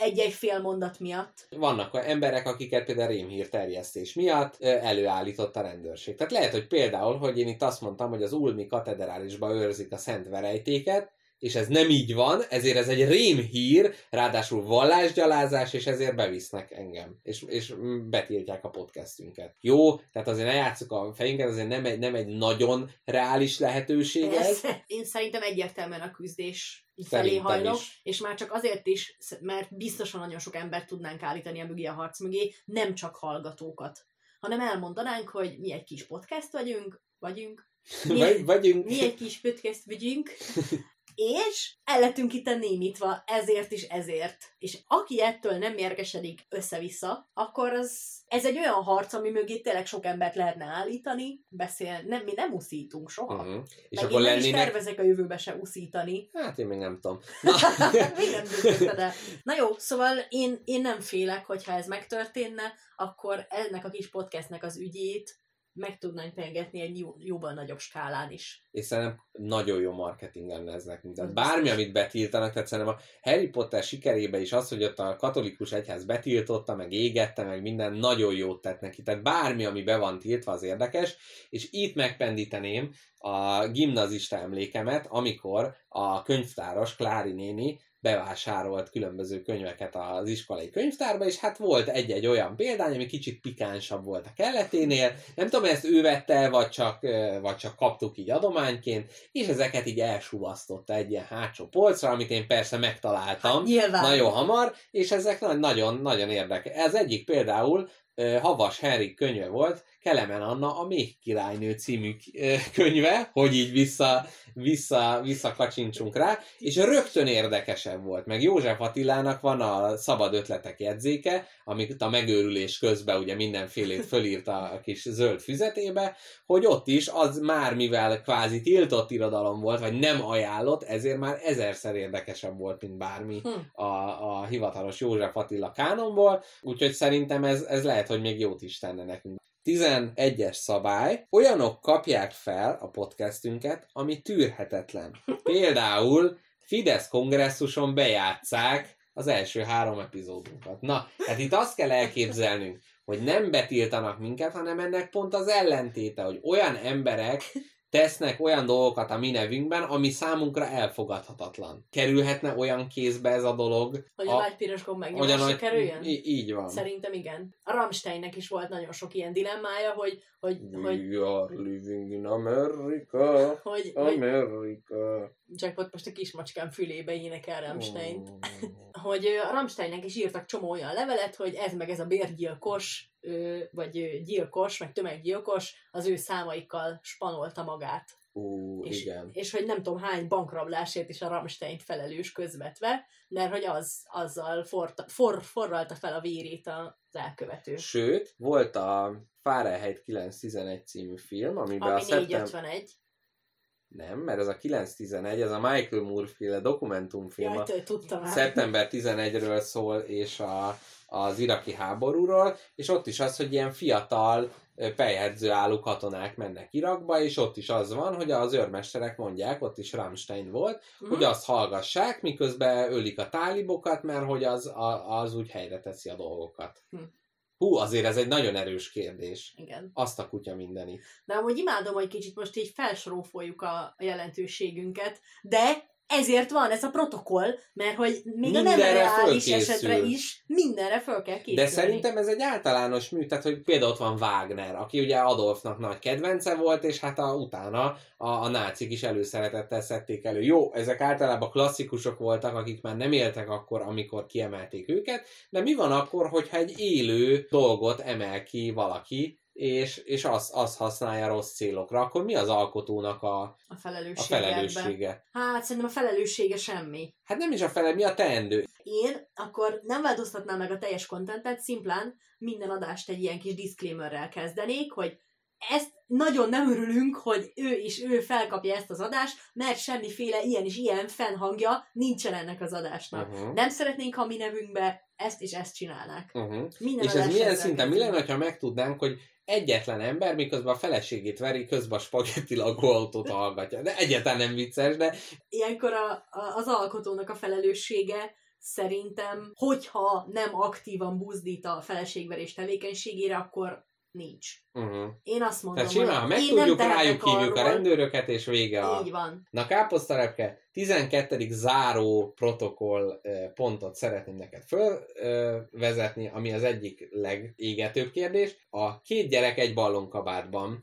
egy-egy fél mondat miatt. Vannak olyan emberek, akiket például rémhír terjesztés miatt előállított a rendőrség. Tehát lehet, hogy például, hogy én itt azt mondtam, hogy az Ulmi katedrálisba őrzik a szent verejtéket, és ez nem így van, ezért ez egy rémhír, ráadásul vallásgyalázás, és ezért bevisznek engem, és, és betiltják a podcastünket. Jó, tehát azért ne játsszuk a fejünket, azért nem egy, nem egy nagyon reális lehetőség ez. Én szerintem egyértelműen a küzdés felé hajlok, is. és már csak azért is, mert biztosan nagyon sok embert tudnánk állítani a mögé a harc mögé, nem csak hallgatókat, hanem elmondanánk, hogy mi egy kis podcast vagyunk, vagyunk, mi, Vagy, vagyunk. mi egy kis podcast vagyunk, és el lettünk itt némítva ezért is ezért. És aki ettől nem mérgesedik össze-vissza, akkor az, ez egy olyan harc, ami mögé tényleg sok embert lehetne állítani, beszél, nem, mi nem uszítunk soha. Uh-huh. És Meg akkor én nem is lennének... tervezek a jövőbe se uszítani. Hát én még nem tudom. Na, Még nem döntötted el. Na jó, szóval én, én nem félek, hogyha ez megtörténne, akkor ennek a kis podcastnek az ügyét meg tudnánk pengetni egy jó, jóban nagyobb skálán is. és szerintem nagyon jó marketing lenne ez nekünk. Tehát Az bármi, amit betiltanak, tehát szerintem a Harry Potter sikerébe is az, hogy ott a katolikus egyház betiltotta, meg égette, meg minden nagyon jót tett neki. Tehát bármi, ami be van tiltva, az érdekes, és itt megpendíteném a gimnazista emlékemet, amikor a könyvtáros Klári néni bevásárolt különböző könyveket az iskolai könyvtárba, és hát volt egy-egy olyan példány, ami kicsit pikánsabb volt a kelleténél. Nem tudom, ezt ő vette, vagy csak, vagy csak kaptuk így adományként, és ezeket így elsuvasztotta egy ilyen hátsó polcra, amit én persze megtaláltam Nyilván. nagyon hamar, és ezek na- nagyon, nagyon érdekes. Ez egyik például Havas Henrik könyve volt, Kelemen Anna a Még királynő című könyve, hogy így vissza, vissza, visszakacsincsunk rá, és rögtön érdekesebb volt. Meg József Attilának van a Szabad Ötletek jegyzéke, amit a megőrülés közben ugye mindenfélét fölírta a kis zöld füzetébe, hogy ott is az már mivel kvázi tiltott irodalom volt, vagy nem ajánlott, ezért már ezerszer érdekesebb volt, mint bármi Hm. a, a hivatalos József Attila kánonból, úgyhogy szerintem ez, ez lehet, hogy még jót is tenne nekünk. 11-es szabály. Olyanok kapják fel a podcastünket, ami tűrhetetlen. Például Fidesz kongresszuson bejátszák az első három epizódunkat. Na, hát itt azt kell elképzelnünk, hogy nem betiltanak minket, hanem ennek pont az ellentéte, hogy olyan emberek tesznek olyan dolgokat a mi nevünkben, ami számunkra elfogadhatatlan. Kerülhetne olyan kézbe ez a dolog, Hogy a, nagy piros gomb megnyomásra nagy- kerüljön? Í- így van. Szerintem igen. A Rammsteinnek is volt nagyon sok ilyen dilemmája, hogy, hogy, hogy, We are living in America, hogy, hogy America. Jackpot most a kismacskám fülébe énekel Rammstein. Oh. hogy a Rammsteinnek is írtak csomó olyan levelet, hogy ez meg ez a bérgyilkos, vagy gyilkos, meg tömeggyilkos az ő számaikkal spanolta magát. Ú, És, igen. és hogy nem tudom hány bankrablásért is a Rammstein felelős közvetve, mert hogy az, azzal forta, for, forralta fel a vérét az elkövető. Sőt, volt a Fahrenheit 911 című film, amiben Ami a szeptem... 451. Nem, mert ez a 911, ez a Michael Moore féle dokumentumfilm. Jaj, tudtam már. szeptember 11-ről szól, és a, az iraki háborúról, és ott is az, hogy ilyen fiatal pejhedző álló katonák mennek Irakba, és ott is az van, hogy az őrmesterek mondják, ott is Rammstein volt, Mhm. hogy azt hallgassák, miközben ölik a tálibokat, mert hogy az, a, az úgy helyre teszi a dolgokat. Hm. Hú, azért ez egy nagyon erős kérdés. Igen. Azt a kutya mindenit. De amúgy imádom, hogy kicsit most így felsorófoljuk a jelentőségünket, de ezért van ez a protokoll, mert hogy még a nem Mindenre reális esetre is mindenre föl kell készülni. De szerintem ez egy általános mű, tehát hogy például ott van Wagner, aki ugye Adolfnak nagy kedvence volt, és hát a, utána a, a nácik is előszeretettel szedték elő. Jó, ezek általában klasszikusok voltak, akik már nem éltek akkor, amikor kiemelték őket, de mi van akkor, hogyha egy élő dolgot emel ki valaki, és, és azt az használja rossz célokra, akkor mi az alkotónak a, a a felelőssége. ebben. felelőssége? Hát szerintem a felelőssége semmi. Hát nem is a fele, mi a teendő? Én akkor nem változtatnám meg a teljes kontentet, szimplán minden adást egy ilyen kis disclaimerrel kezdenék, hogy ezt nagyon nem örülünk, hogy ő is ő felkapja ezt az adást, mert semmiféle ilyen és ilyen fennhangja nincsen ennek az adásnak. Uh-huh. Nem szeretnénk, ha mi nevünkbe ezt és ezt csinálnák. Uh-huh. Minden És ez milyen szinten? Mi lenne, ha megtudnánk, hogy egyetlen ember, miközben a feleségét veri, közben a spagetti lagóautót hallgatja. De egyáltalán nem vicces, de Ilyenkor a, a, az alkotónak a felelőssége szerintem, hogyha nem aktívan buzdít a feleségverés tevékenységére, akkor nincs. uh-huh. Én azt mondom, Tehát simán, ha hogy én tehetek rájuk hívjuk a rendőröket, és vége a... Így van. Na káposztalepke, 12. záró protokoll pontot szeretném neked fölvezetni, ami az egyik legégetőbb kérdés. A két gyerek egy ballonkabátban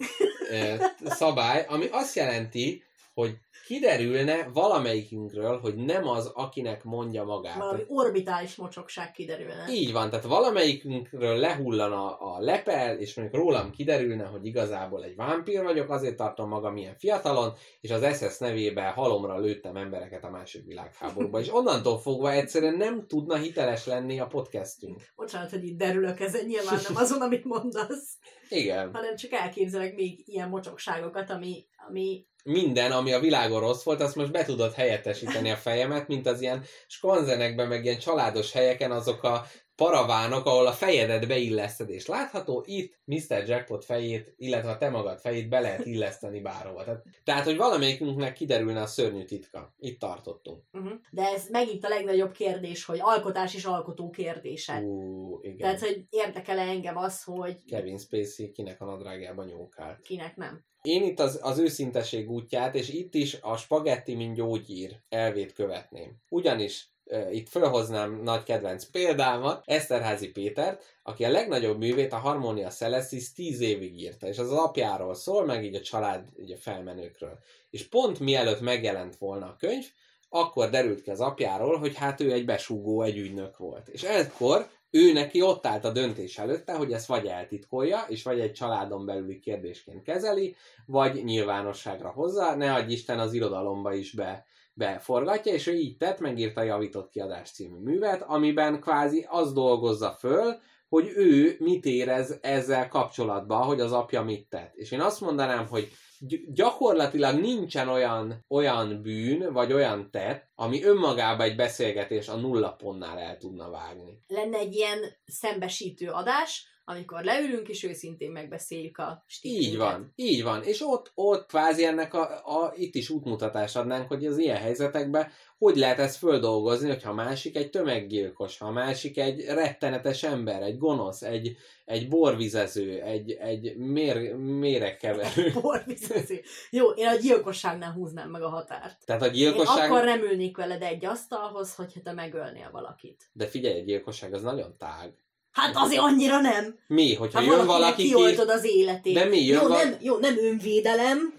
szabály, ami azt jelenti, hogy kiderülne valamelyikünkről, hogy nem az, akinek mondja magát. Valami orbitális mocsokság kiderülne. Így van, tehát valamelyikünkről lehullana a lepel, és mondjuk rólam kiderülne, hogy igazából egy vámpír vagyok, azért tartom magam ilyen fiatalon, és az SS nevében halomra lőttem embereket a második világháborúba, és onnantól fogva egyszerűen nem tudna hiteles lenni a podcastünk. Bocsánat, hogy itt derülök ezen, nyilván nem azon, amit mondasz, Igen. hanem csak elképzelek még ilyen mocsokságokat, ami, ami Minden, ami a világon rossz volt, azt most be tudod helyettesíteni a fejemet, mint az ilyen skonzenekben, meg ilyen családos helyeken azok a paravánok, ahol a fejedet beilleszted, és látható, itt Mr. Jackpot fejét, illetve a te magad fejét be lehet illeszteni bárhova. Tehát, tehát hogy valamelyikünknek kiderülne a szörnyű titka. Itt tartottunk. Uh-huh. De ez megint a legnagyobb kérdés, hogy alkotás és alkotó kérdése. Uh, igen. Tehát, hogy érdekel-e engem az, hogy Kevin Spacey kinek a nadrágjában nyókál. kinek nem. Én itt az, az őszinteség útját, és itt is a spagetti, mint gyógyír elvét követném. Ugyanis itt felhoznám nagy kedvenc példámat, Eszterházi Pétert, aki a legnagyobb művét, a Harmonia Celestis 10 évig írta, és az az apjáról szól, meg így a család, így a felmenőkről. És pont mielőtt megjelent volna a könyv, akkor derült ki az apjáról, hogy hát ő egy besúgó, egy ügynök volt. És ekkor ő neki ott állt a döntés előtte, hogy ezt vagy eltitkolja, és vagy egy családon belüli kérdésként kezeli, vagy nyilvánosságra hozza, ne adj Isten az irodalomba is be, beforgatja, és ő így tett, megírta a Javított Kiadás című művet, amiben kvázi az dolgozza föl, hogy ő mit érez ezzel kapcsolatban, hogy az apja mit tett. És én azt mondanám, hogy gy- gyakorlatilag nincsen olyan, olyan bűn, vagy olyan tett, ami önmagában egy beszélgetés a nulla pontnál el tudna vágni. Lenne egy ilyen szembesítő adás, amikor leülünk és őszintén megbeszéljük a stílunkat. Így van, így van. És ott, ott kvázi ennek a, a, itt is útmutatást adnánk, hogy az ilyen helyzetekben hogy lehet ezt földolgozni, hogyha a másik egy tömeggyilkos, ha a másik egy rettenetes ember, egy gonosz, egy, egy borvizező, egy, egy mér, méregkeverő. Borvizező. Jó, én a gyilkosságnál húznám meg a határt. Tehát a Én gyilkosság... akkor nem ülnék veled egy asztalhoz, hogyha te megölnél valakit. De figyelj, a gyilkosság az nagyon tág. Hát azért annyira nem. Mi, hogyha Ha jön valaki ki... kioltod az életét. De mi, jön jó, val- nem, jó, nem önvédelem,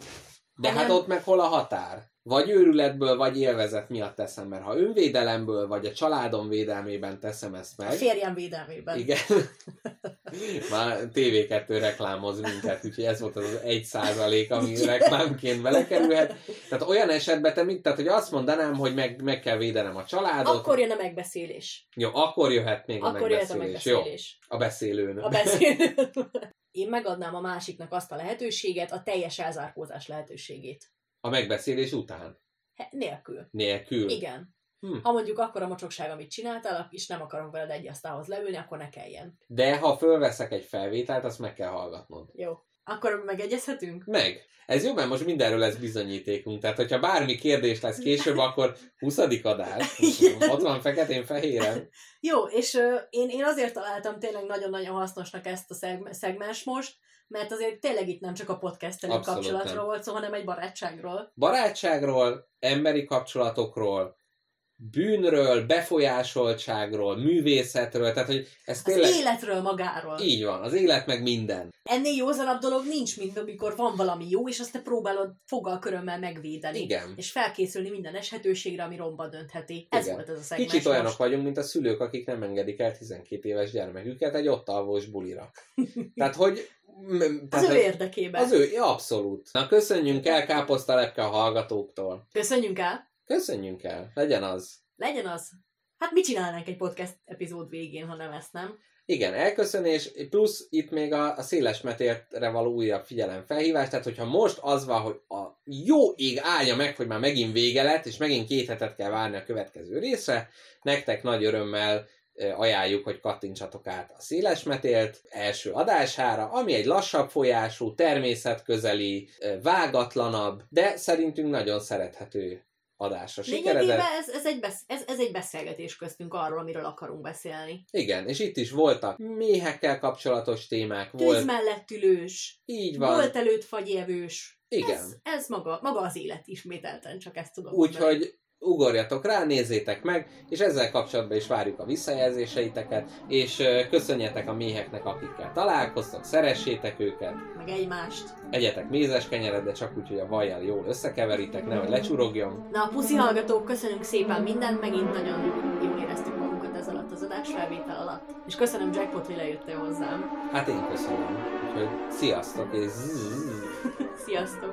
De hát hanem- ott meg hol a határ? Vagy őrületből, vagy élvezet miatt teszem, mert ha önvédelemből, vagy a családom védelmében teszem ezt a meg, férjem védelmében. igen, már TV2 reklámoz minket, úgyhogy ez volt az egy százalék, ami reklámként belekerülhet. Tehát olyan esetben te mit, tehát hogy azt mondanám, hogy meg, meg kell védenem a családot, Akkor jön a megbeszélés. jó, akkor jöhet még a Akkor jöhet a megbeszélés. Jó, megbeszélés. a beszélőn. A beszélő. Én megadnám a másiknak azt a lehetőséget, a teljes elzárkózás lehetőségét. A megbeszélés után. Nélkül. Nélkül. Igen. Hm. Ha mondjuk akkor a mocsokság, amit csináltál, és nem akarok veled egy asztalhoz leülni, akkor ne kelljen. De ha fölveszek egy felvételt, azt meg kell hallgatnod. Jó. Akkor megegyezhetünk? Meg. Ez jó, mert most mindenről lesz bizonyítékunk. Tehát, hogyha bármi kérdés lesz később, akkor 20. adás. Ott van feketén-fehéren. Jó, és ö, én, én azért találtam tényleg nagyon-nagyon hasznosnak ezt a szeg- szegmens most, mert azért tényleg itt nem csak a podcastelő kapcsolatról nem. volt szó, hanem egy barátságról. Barátságról, emberi kapcsolatokról, bűnről, befolyásoltságról, művészetről, tehát, hogy ez Az tényleg... életről magáról. Így van, az élet meg minden. Ennél józanabb dolog nincs, mint amikor van valami jó, és azt te próbálod fogal körömmel megvédeni. Igen. És felkészülni minden eshetőségre, ami romba döntheti. Ez Igen. volt ez a szegmens Kicsit olyanok most. vagyunk, mint a szülők, akik nem engedik el 12 éves gyermeküket egy ott alvós bulira. Tehát, hogy... m- Az tehát, ő érdekében. Az ő, ja, abszolút. Na, köszönjünk el káposztalepke a hallgatóktól. Köszönjünk el! Köszönjünk el. Legyen az. Legyen az. Hát mit csinálnánk egy podcast epizód végén, ha nem ezt nem? Igen, elköszönés, plusz itt még a, a széles metéltre való újabb figyelem felhívás, tehát hogyha most az van, hogy a jó ég állja meg, hogy már megint vége lett, és megint két hetet kell várni a következő részre, nektek nagy örömmel ajánljuk, hogy kattintsatok át a széles metélt első adására, ami egy lassabb folyású, természetközeli, vágatlanabb, de szerintünk nagyon szerethető adásra sikeredett. Ez, ez, egy besz, ez, ez egy beszélgetés köztünk arról, amiről akarunk beszélni. Igen, és itt is voltak méhekkel kapcsolatos témák, Tűz volt, mellett ülős, így van, volt előtt fagyevős. igen. Ez, ez maga, maga az élet ismételten, csak ezt tudom. Úgyhogy ugorjatok rá, nézzétek meg, és ezzel kapcsolatban is várjuk a visszajelzéseiteket, és köszönjetek a méheknek, akikkel találkoztok, szeressétek őket, Meg egymást. egyetek mézes kenyeret, de csak úgy, hogy a vajjal jól összekeveritek, nehogy lecsurogjon. Na, puszi hallgatók, köszönünk szépen mindent, megint nagyon jól éreztük magunkat ez alatt az adásfelvétel alatt. És köszönöm Jackpot, hogy lejöttél hozzám. Hát én köszönöm. Úgyhogy sziasztok, és. Sziasztok!